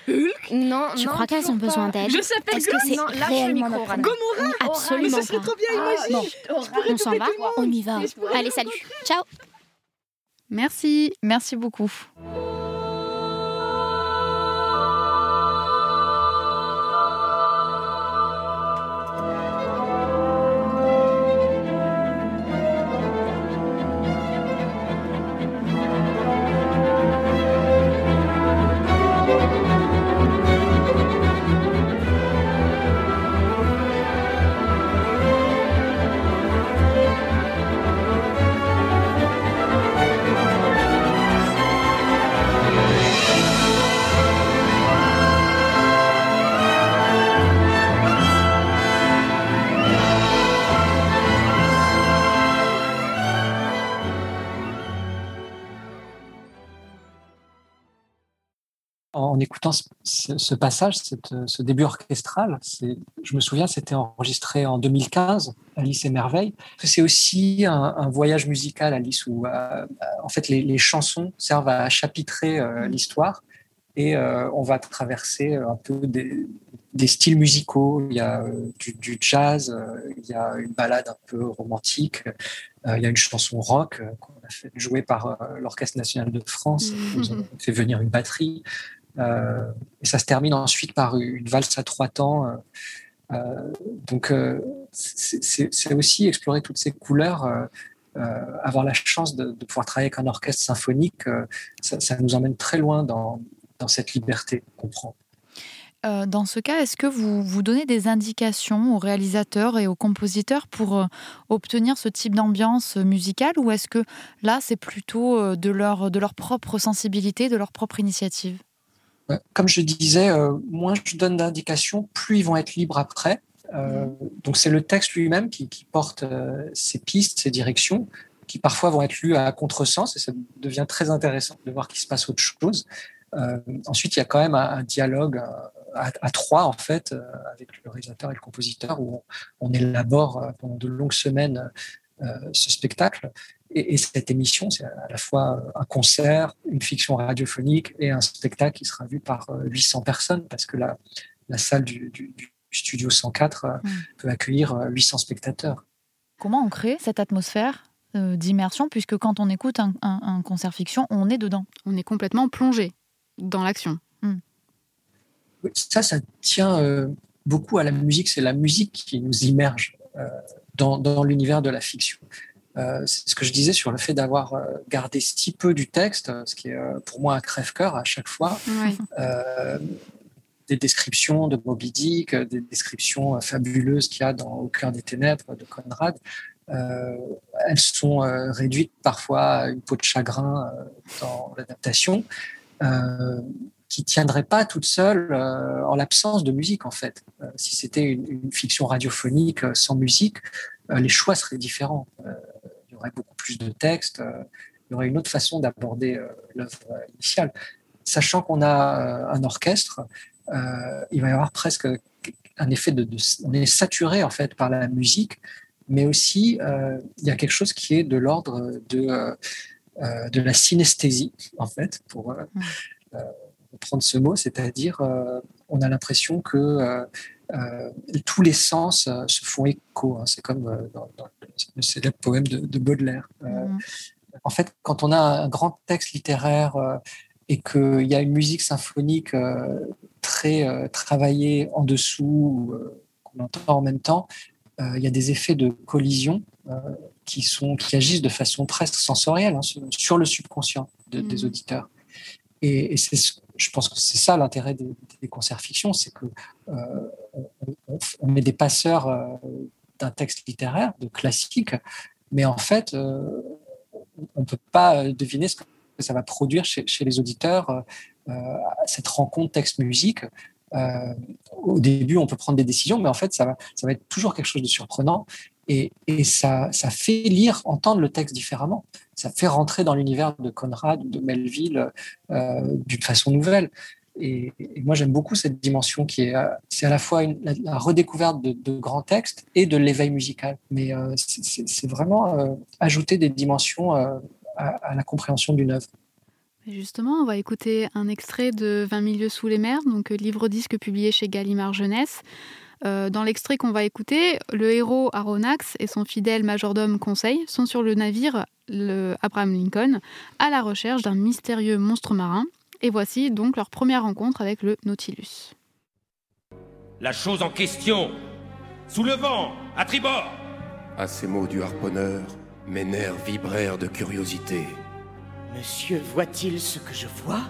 Hulk? Non, Tu non, crois qu'elles ont besoin pas. d'aide Je s'appelle Est-ce que c'est réellement Ran. Gomorrah Absolument Mais ça serait trop bien, imagine Bon, On s'en va on y va. Allez, salut. Ciao Merci, merci beaucoup. En écoutant ce, passage, ce début orchestral, je me souviens, c'était enregistré en 2015, Alice et Merveille. C'est aussi un, voyage musical, Alice, où euh, en fait les, chansons servent à chapitrer euh, l'histoire et euh, on va traverser un peu des, styles musicaux. Il y a du, jazz, il y a une balade un peu romantique, il y a une chanson rock qu'on a fait jouer par l'Orchestre national de France. Ils ont fait venir une batterie. Euh, et ça se termine ensuite par une valse à trois temps. Euh, euh, donc, c'est aussi explorer toutes ces couleurs. avoir la chance de, pouvoir travailler avec un orchestre symphonique, ça, nous emmène très loin dans, cette liberté qu'on prend. dans ce cas, est-ce que vous vous donnez des indications aux réalisateurs et aux compositeurs pour obtenir ce type d'ambiance musicale ou est-ce que là, c'est plutôt de leur, de leur propre sensibilité, de leur propre initiative? Comme je disais, euh, moins je donne d'indications, plus ils vont être libres après. Euh, donc c'est le texte lui-même qui, porte euh, ces pistes, ces directions, qui parfois vont être lues à contresens, et ça devient très intéressant de voir qu'il se passe autre chose. ensuite, il y a quand même un, dialogue à, trois, en fait, avec le réalisateur et le compositeur, où on élabore pendant de longues semaines ce spectacle. Et, cette émission, c'est à la fois un concert, une fiction radiophonique et un spectacle qui sera vu par 800 euh, personnes, parce que la, la salle du, studio 104 euh, mm. peut accueillir 800 euh, spectateurs. Comment on crée cette atmosphère d'immersion, puisque quand on écoute un, concert fiction, on est dedans? On est complètement plongé dans l'action. Mm. ça, ça tient beaucoup à la musique. C'est la musique qui nous immerge dans, dans l'univers de la fiction. Euh, c'est ce que je disais sur le fait d'avoir euh, gardé si peu du texte, ce qui est euh, pour moi un crève-cœur à chaque fois. des descriptions de Moby Dick, des descriptions fabuleuses qu'il y a dans Au cœur des ténèbres de Conrad. elles sont réduites parfois à une peau de chagrin dans l'adaptation, qui ne tiendrait pas toute seule en l'absence de musique en fait. si c'était une, une, fiction radiophonique sans musique, les choix seraient différents beaucoup plus de textes, euh, il y aurait une autre façon d'aborder euh, l'œuvre initiale. Sachant qu'on a euh, un orchestre, il va y avoir presque un effet de, on est saturé en fait par la musique, mais aussi il y a quelque chose qui est de l'ordre de de la synesthésie en fait pour prendre ce mot, c'est-à-dire on a l'impression que euh, tous les sens euh, se font écho. Hein. C'est comme euh, dans, le célèbre poème de, Baudelaire. Mhm. En fait, quand on a un grand texte littéraire et qu'il y a une musique symphonique très travaillée en dessous, qu'on entend en même temps, il y a des effets de collision qui, sont, qui agissent de façon presque sensorielle hein, sur le subconscient des mhm. auditeurs. Et, et c'est je pense que c'est ça l'intérêt des, concerts fiction, c'est que euh, on, met des passeurs euh, d'un texte littéraire, de classique, mais en fait, euh, on ne peut pas deviner ce que ça va produire chez, les auditeurs, cette rencontre texte-musique. au début, on peut prendre des décisions, mais en fait, ça ça va être toujours quelque chose de surprenant. Et, ça, fait lire, entendre le texte différemment. Ça fait rentrer dans l'univers de Conrad, de Melville, euh, d'une façon nouvelle. Et, moi, j'aime beaucoup cette dimension qui est, c'est à la fois la, redécouverte de, grands textes et de l'éveil musical. Mais euh, c'est vraiment euh, ajouter des dimensions à, à, la compréhension d'une œuvre. Justement, on va écouter un extrait de 20 milieux sous les mers, donc livre-disque publié chez Gallimard Jeunesse. Euh, dans l'extrait qu'on va écouter, le héros Aronnax et son fidèle majordome Conseil sont sur le navire le Abraham Lincoln à la recherche d'un mystérieux monstre marin. Et voici donc leur première rencontre avec le Nautilus. La chose en question Sous le vent À tribord À ces mots du harponneur, mes nerfs vibrèrent de curiosité. Monsieur voit-il ce que je vois?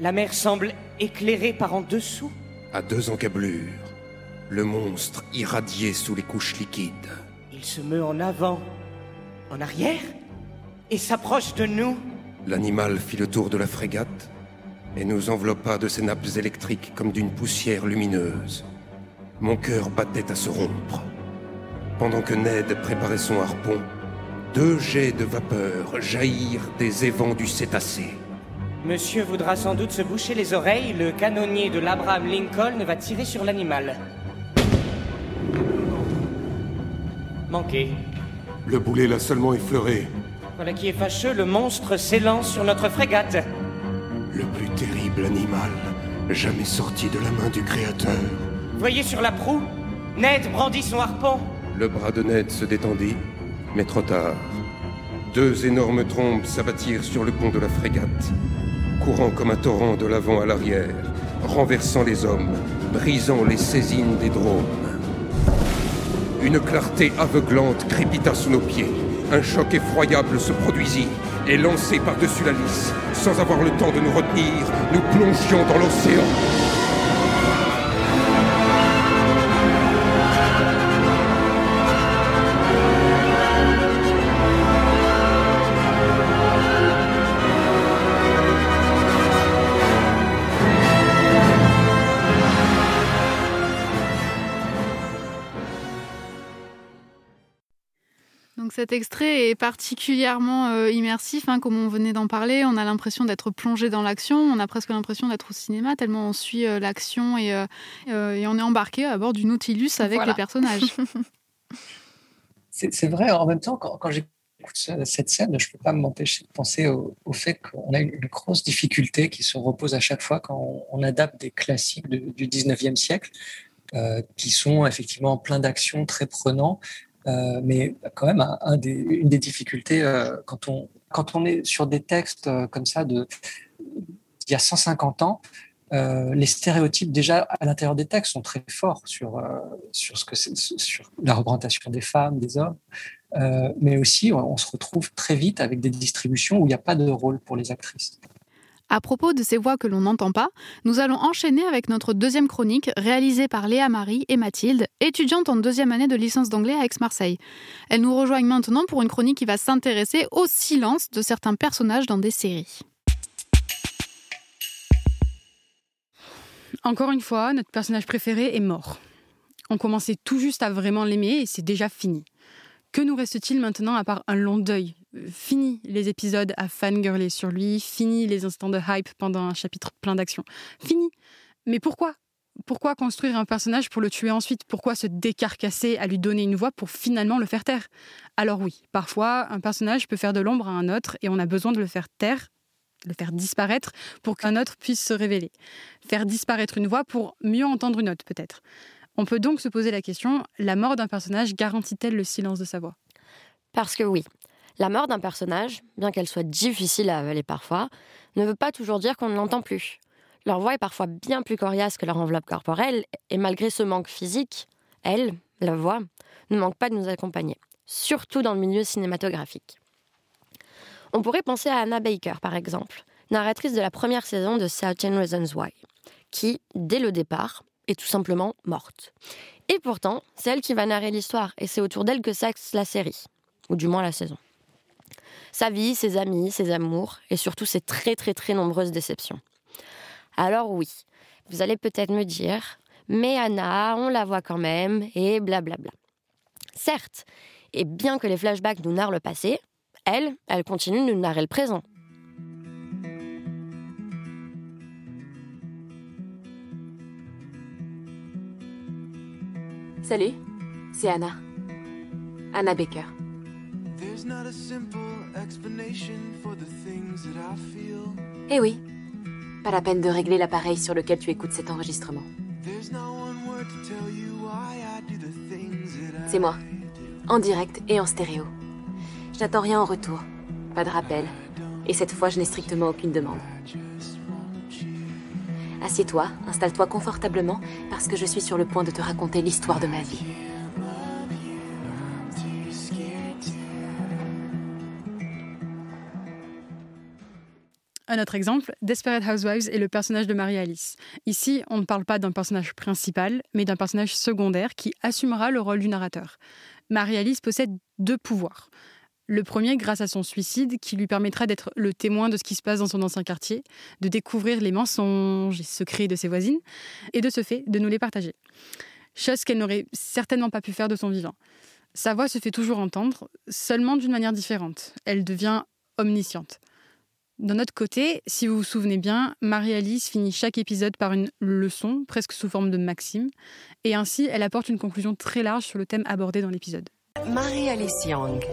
La mer semble éclairée par en dessous. À deux encablures, le monstre irradié sous les couches liquides. Il se meut en avant, en arrière, et s'approche de nous. L'animal fit le tour de la frégate et nous enveloppa de ses nappes électriques comme d'une poussière lumineuse. Mon cœur battait à se rompre. Pendant que Ned préparait son harpon, deux jets de vapeur jaillirent des évents du cétacé. Monsieur voudra sans doute se boucher les oreilles, le canonnier de l'Abraham Lincoln va tirer sur l'animal. Manqué. Le boulet l'a seulement effleuré. Voilà qui est fâcheux, le monstre s'élance sur notre frégate. Le plus terrible animal jamais sorti de la main du Créateur. Voyez sur la proue Ned brandit son harpon. Le bras de Ned se détendit, mais trop tard. Deux énormes trombes s'abattirent sur le pont de la frégate, courant comme un torrent de l'avant à l'arrière, renversant les hommes, brisant les saisines des drones. Une clarté aveuglante crépita sous nos pieds. Un choc effroyable se produisit et lancé par-dessus la lisse, sans avoir le temps de nous retenir, nous plongions dans l'océan. Cet extrait est particulièrement euh, immersif, hein, comme on venait d'en parler. On a l'impression d'être plongé dans l'action, on a presque l'impression d'être au cinéma, tellement on suit euh, l'action et, euh, et, on est embarqué à bord du Nautilus avec Voilà. les personnages. C'est vrai, en même temps, quand, quand j'écoute ce- cette scène, je ne peux pas m'empêcher de penser au, au fait qu'on a une, une grosse difficulté qui se repose à chaque fois quand on, on adapte des classiques de- du 19e siècle, euh, qui sont effectivement plein d'actions très prenants. Euh, mais quand même, une des difficultés, euh, quand, on, quand on est sur des textes euh, comme ça de, il y a 150 ans, les stéréotypes déjà à l'intérieur des textes sont très forts sur, sur, ce que sur la représentation des femmes, des hommes, mais aussi on se retrouve très vite avec des distributions où il n'y a pas de rôle pour les actrices. À propos de ces voix que l'on n'entend pas, nous allons enchaîner avec notre deuxième chronique réalisée par Léa Marie et Mathilde, étudiantes en deuxième année de licence d'anglais à Aix-Marseille. Elles nous rejoignent maintenant pour une chronique qui va s'intéresser au silence de certains personnages dans des séries. Encore une fois, notre personnage préféré est mort. On commençait tout juste à vraiment l'aimer et c'est déjà fini. Que nous reste-t-il maintenant à part un long deuil? Fini les épisodes à fangirler sur lui, fini les instants de hype pendant un chapitre plein d'action. Fini Mais pourquoi? Pourquoi construire un personnage pour le tuer ensuite? Pourquoi se décarcasser à lui donner une voix pour finalement le faire taire? Alors oui, parfois, un personnage peut faire de l'ombre à un autre et on a besoin de le faire taire, le faire disparaître pour qu'un autre puisse se révéler. Faire disparaître une voix pour mieux entendre une autre, peut-être. On peut donc se poser la question, la mort d'un personnage garantit-elle le silence de sa voix? Parce que oui, la mort d'un personnage, bien qu'elle soit difficile à avaler parfois, ne veut pas toujours dire qu'on ne l'entend plus. Leur voix est parfois bien plus coriace que leur enveloppe corporelle, et malgré ce manque physique, elle, la voix, ne manque pas de nous accompagner, surtout dans le milieu cinématographique. On pourrait penser à Anna Baker, par exemple, narratrice de la première saison de Certain Reasons Why, qui, dès le départ, tout simplement morte. Et pourtant, c'est elle qui va narrer l'histoire, et c'est autour d'elle que s'axe la série, ou du moins la saison. Sa vie, ses amis, ses amours, et surtout ses très très très nombreuses déceptions. Alors oui, vous allez peut-être me dire, mais Anna, on la voit quand même, et blablabla. Certes, et bien que les flashbacks nous narrent le passé, elle, elle continue de nous narrer le présent. Salut, c'est Anna. Anna Baker. Eh oui, pas la peine de régler l'appareil sur lequel tu écoutes cet enregistrement. C'est moi, en direct et en stéréo. Je n'attends rien en retour, pas de rappel, et cette fois je n'ai strictement aucune demande. Assieds-toi, installe-toi confortablement, parce que je suis sur le point de te raconter l'histoire de ma vie. Un autre exemple, Desperate Housewives est le personnage de Marie-Alice. Ici, on ne parle pas d'un personnage principal, mais d'un personnage secondaire qui assumera le rôle du narrateur. Marie-Alice possède deux pouvoirs. Le premier, grâce à son suicide, qui lui permettra d'être le témoin de ce qui se passe dans son ancien quartier, de découvrir les mensonges et secrets de ses voisines, et de ce fait, de nous les partager. Chose qu'elle n'aurait certainement pas pu faire de son vivant. Sa voix se fait toujours entendre, seulement d'une manière différente. Elle devient omnisciente. D'un autre côté, si vous vous souvenez bien, Marie-Alice finit chaque épisode par une leçon, presque sous forme de maxime, et ainsi elle apporte une conclusion très large sur le thème abordé dans l'épisode. Marie-Alice Young.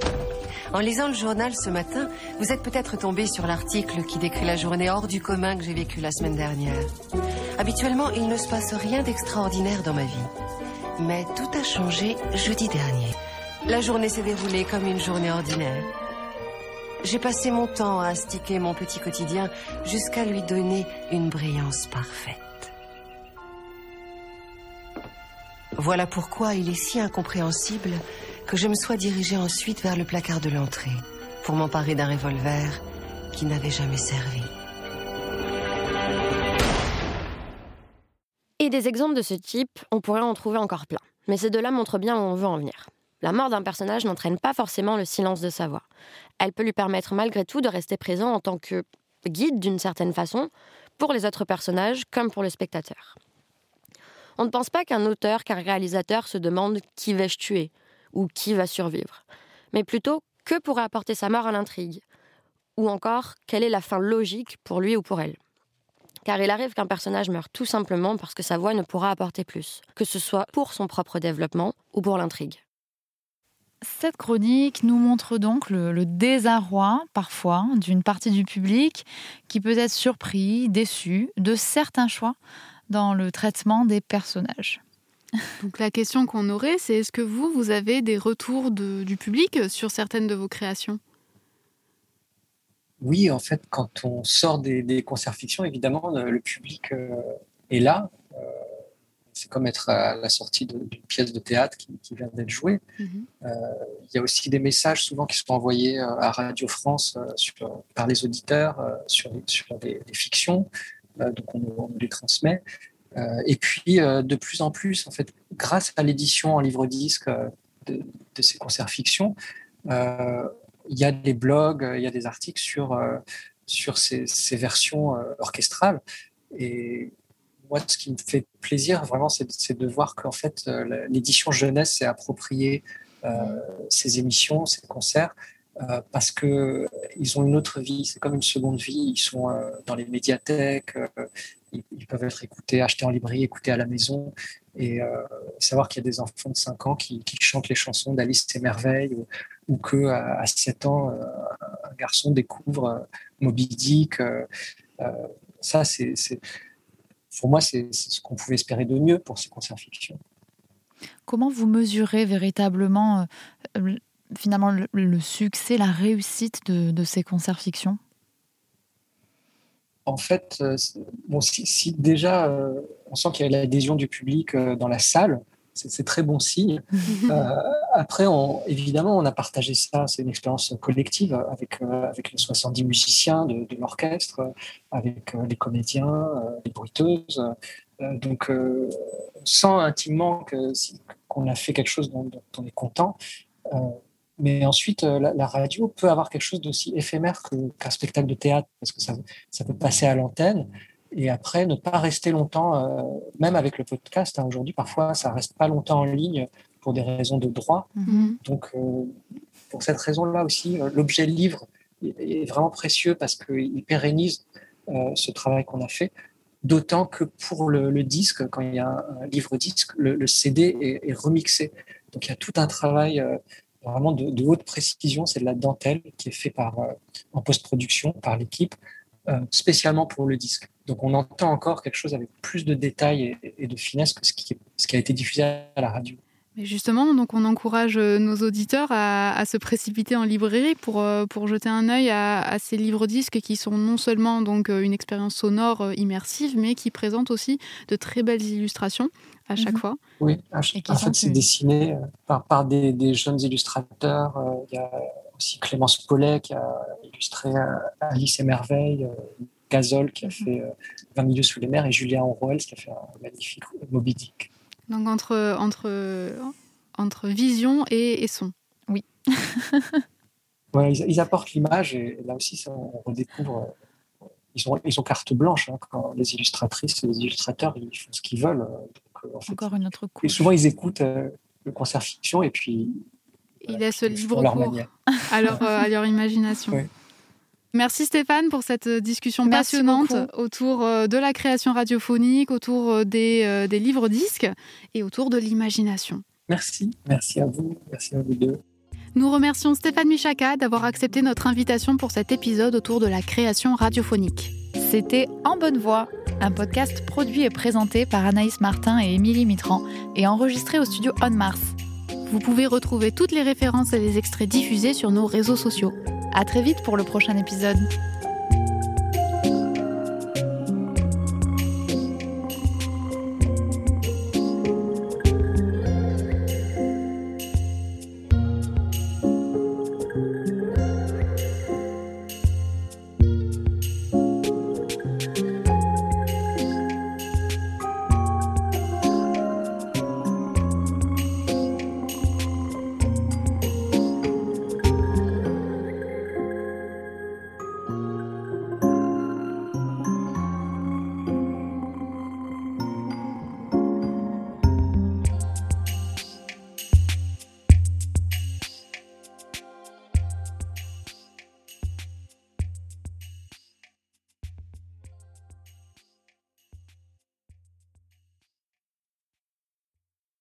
En lisant le journal ce matin, vous êtes peut-être tombé sur l'article qui décrit la journée hors du commun que j'ai vécue la semaine dernière. Habituellement, il ne se passe rien d'extraordinaire dans ma vie. Mais tout a changé jeudi dernier. La journée s'est déroulée comme une journée ordinaire. J'ai passé mon temps à astiquer mon petit quotidien jusqu'à lui donner une brillance parfaite. Voilà pourquoi il est si incompréhensible que je me sois dirigée ensuite vers le placard de l'entrée pour m'emparer d'un revolver qui n'avait jamais servi. Et des exemples de ce type, on pourrait en trouver encore plein. Mais ces deux-là montrent bien où on veut en venir. La mort d'un personnage n'entraîne pas forcément le silence de sa voix. Elle peut lui permettre malgré tout de rester présent en tant que guide d'une certaine façon pour les autres personnages comme pour le spectateur. On ne pense pas qu'un auteur, qu'un réalisateur se demande qui vais-je tuer ou qui va survivre, mais plutôt que pourrait apporter sa mort à l'intrigue, ou encore quelle est la fin logique pour lui ou pour elle? Car il arrive qu'un personnage meure tout simplement parce que sa voix ne pourra apporter plus, que ce soit pour son propre développement ou pour l'intrigue. Cette chronique nous montre donc le, le désarroi, parfois, d'une partie du public qui peut être surpris, déçu de certains choix dans le traitement des personnages. Donc la question qu'on aurait, c'est est-ce que vous, vous avez des retours de- du public sur certaines de vos créations? Oui, en fait, quand on sort des, des concerts fiction, évidemment, le, public euh, est là. Euh, c'est comme être à la sortie d'une pièce de théâtre qui, qui vient d'être jouée. Euh, Il y a aussi des messages souvent qui sont envoyés à Radio France sur- par les auditeurs sur, sur des, des fictions. Donc on, on les transmet. Euh, et puis euh, de plus en plus, en fait, grâce à l'édition en livre-disque euh, de, ces concerts fiction, il y a des blogs, il y a des articles sur, sur ces, versions orchestrales. Et moi, ce qui me fait plaisir, vraiment, c'est de voir qu'en fait, l'édition jeunesse s'est appropriée euh, ces émissions, ces concerts, euh, parce que ils ont une autre vie. C'est comme une seconde vie. Ils sont dans les médiathèques. ils peuvent être écoutés, achetés en librairie, écoutés à la maison. Et euh, savoir qu'il y a des enfants de 5 ans qui, chantent les chansons d'Alice et Merveilles, ou, ou que à, à 7 ans, euh, un garçon découvre euh, Moby Dick. euh, euh, ça, c'est, pour moi, c'est ce qu'on pouvait espérer de mieux pour ces concerts fiction. Comment vous mesurez véritablement, euh, euh, finalement, le, le succès, la réussite de, de ces concerts fiction En fait, euh, bon, si, si déjà euh, on sent qu'il y a l'adhésion du public euh, dans la salle, c'est très bon signe. Euh, après, on, évidemment, on a partagé ça, c'est une expérience collective avec, euh, avec les 70 musiciens de, de l'orchestre, avec euh, les comédiens, les bruiteuses. Donc, on sent intimement qu'on a fait quelque chose dont, dont on est content. Mais ensuite, euh, la, la radio peut avoir quelque chose d'aussi éphémère qu'un spectacle de théâtre, parce que ça, ça peut passer à l'antenne et après ne pas rester longtemps, euh, même avec le podcast. hein, Aujourd'hui, parfois, ça reste pas longtemps en ligne pour des raisons de droit. Donc, euh, pour cette raison-là aussi, euh, l'objet livre est, vraiment précieux parce qu'il pérennise ce travail qu'on a fait. D'autant que pour le, le disque, quand il y a un, livre disque, le, le CD est, est remixé. Donc il y a tout un travail vraiment de, haute précision. C'est de la dentelle qui est fait par, euh, en post-production par l'équipe, euh, spécialement pour le disque. Donc on entend encore quelque chose avec plus de détails et, de finesse que ce qui, ce qui a été diffusé à la radio. Mais justement, donc on encourage euh, nos auditeurs à, se précipiter en librairie pour, pour jeter un œil à, à ces livres-disques qui sont non seulement donc une expérience sonore immersive, mais qui présentent aussi de très belles illustrations à chaque Mhm. fois. Oui, en en fait, c'est dessiné euh, par, par des, des jeunes illustrateurs. Euh, Il y a aussi Clémence Paulet qui a illustré euh, Alice et Merveille, Gazol qui a fait euh, 20 milieux sous les mers et Julien Orwell qui a fait un magnifique Moby Dick. Donc entre, entre, entre vision et, et son. Oui. Ils, ils apportent l'image et là aussi, ça, on redécouvre. Ils ont, ils ont carte blanche hein, quand les illustratrices et les illustrateurs ils font ce qu'ils veulent. Euh, donc, euh, en fait, Encore une autre et couche. souvent, ils écoutent euh, le concert fiction et puis Ils laissent le ils leur court manière. à leur, euh, à leur imagination. Merci Stéphane pour cette discussion Merci passionnante beaucoup. autour euh, de la création radiophonique, autour euh, des, euh, des livres-disques et autour de l'imagination. Merci, merci à vous, merci à vous deux. Nous remercions Stéphane Michaka d'avoir accepté notre invitation pour cet épisode autour de la création radiophonique. C'était En Bonne Voix, un podcast produit et présenté par Anaïs Martin et Émilie Mitran et enregistré au studio On Mars. Vous pouvez retrouver toutes les références et les extraits diffusés sur nos réseaux sociaux. À très vite pour le prochain épisode.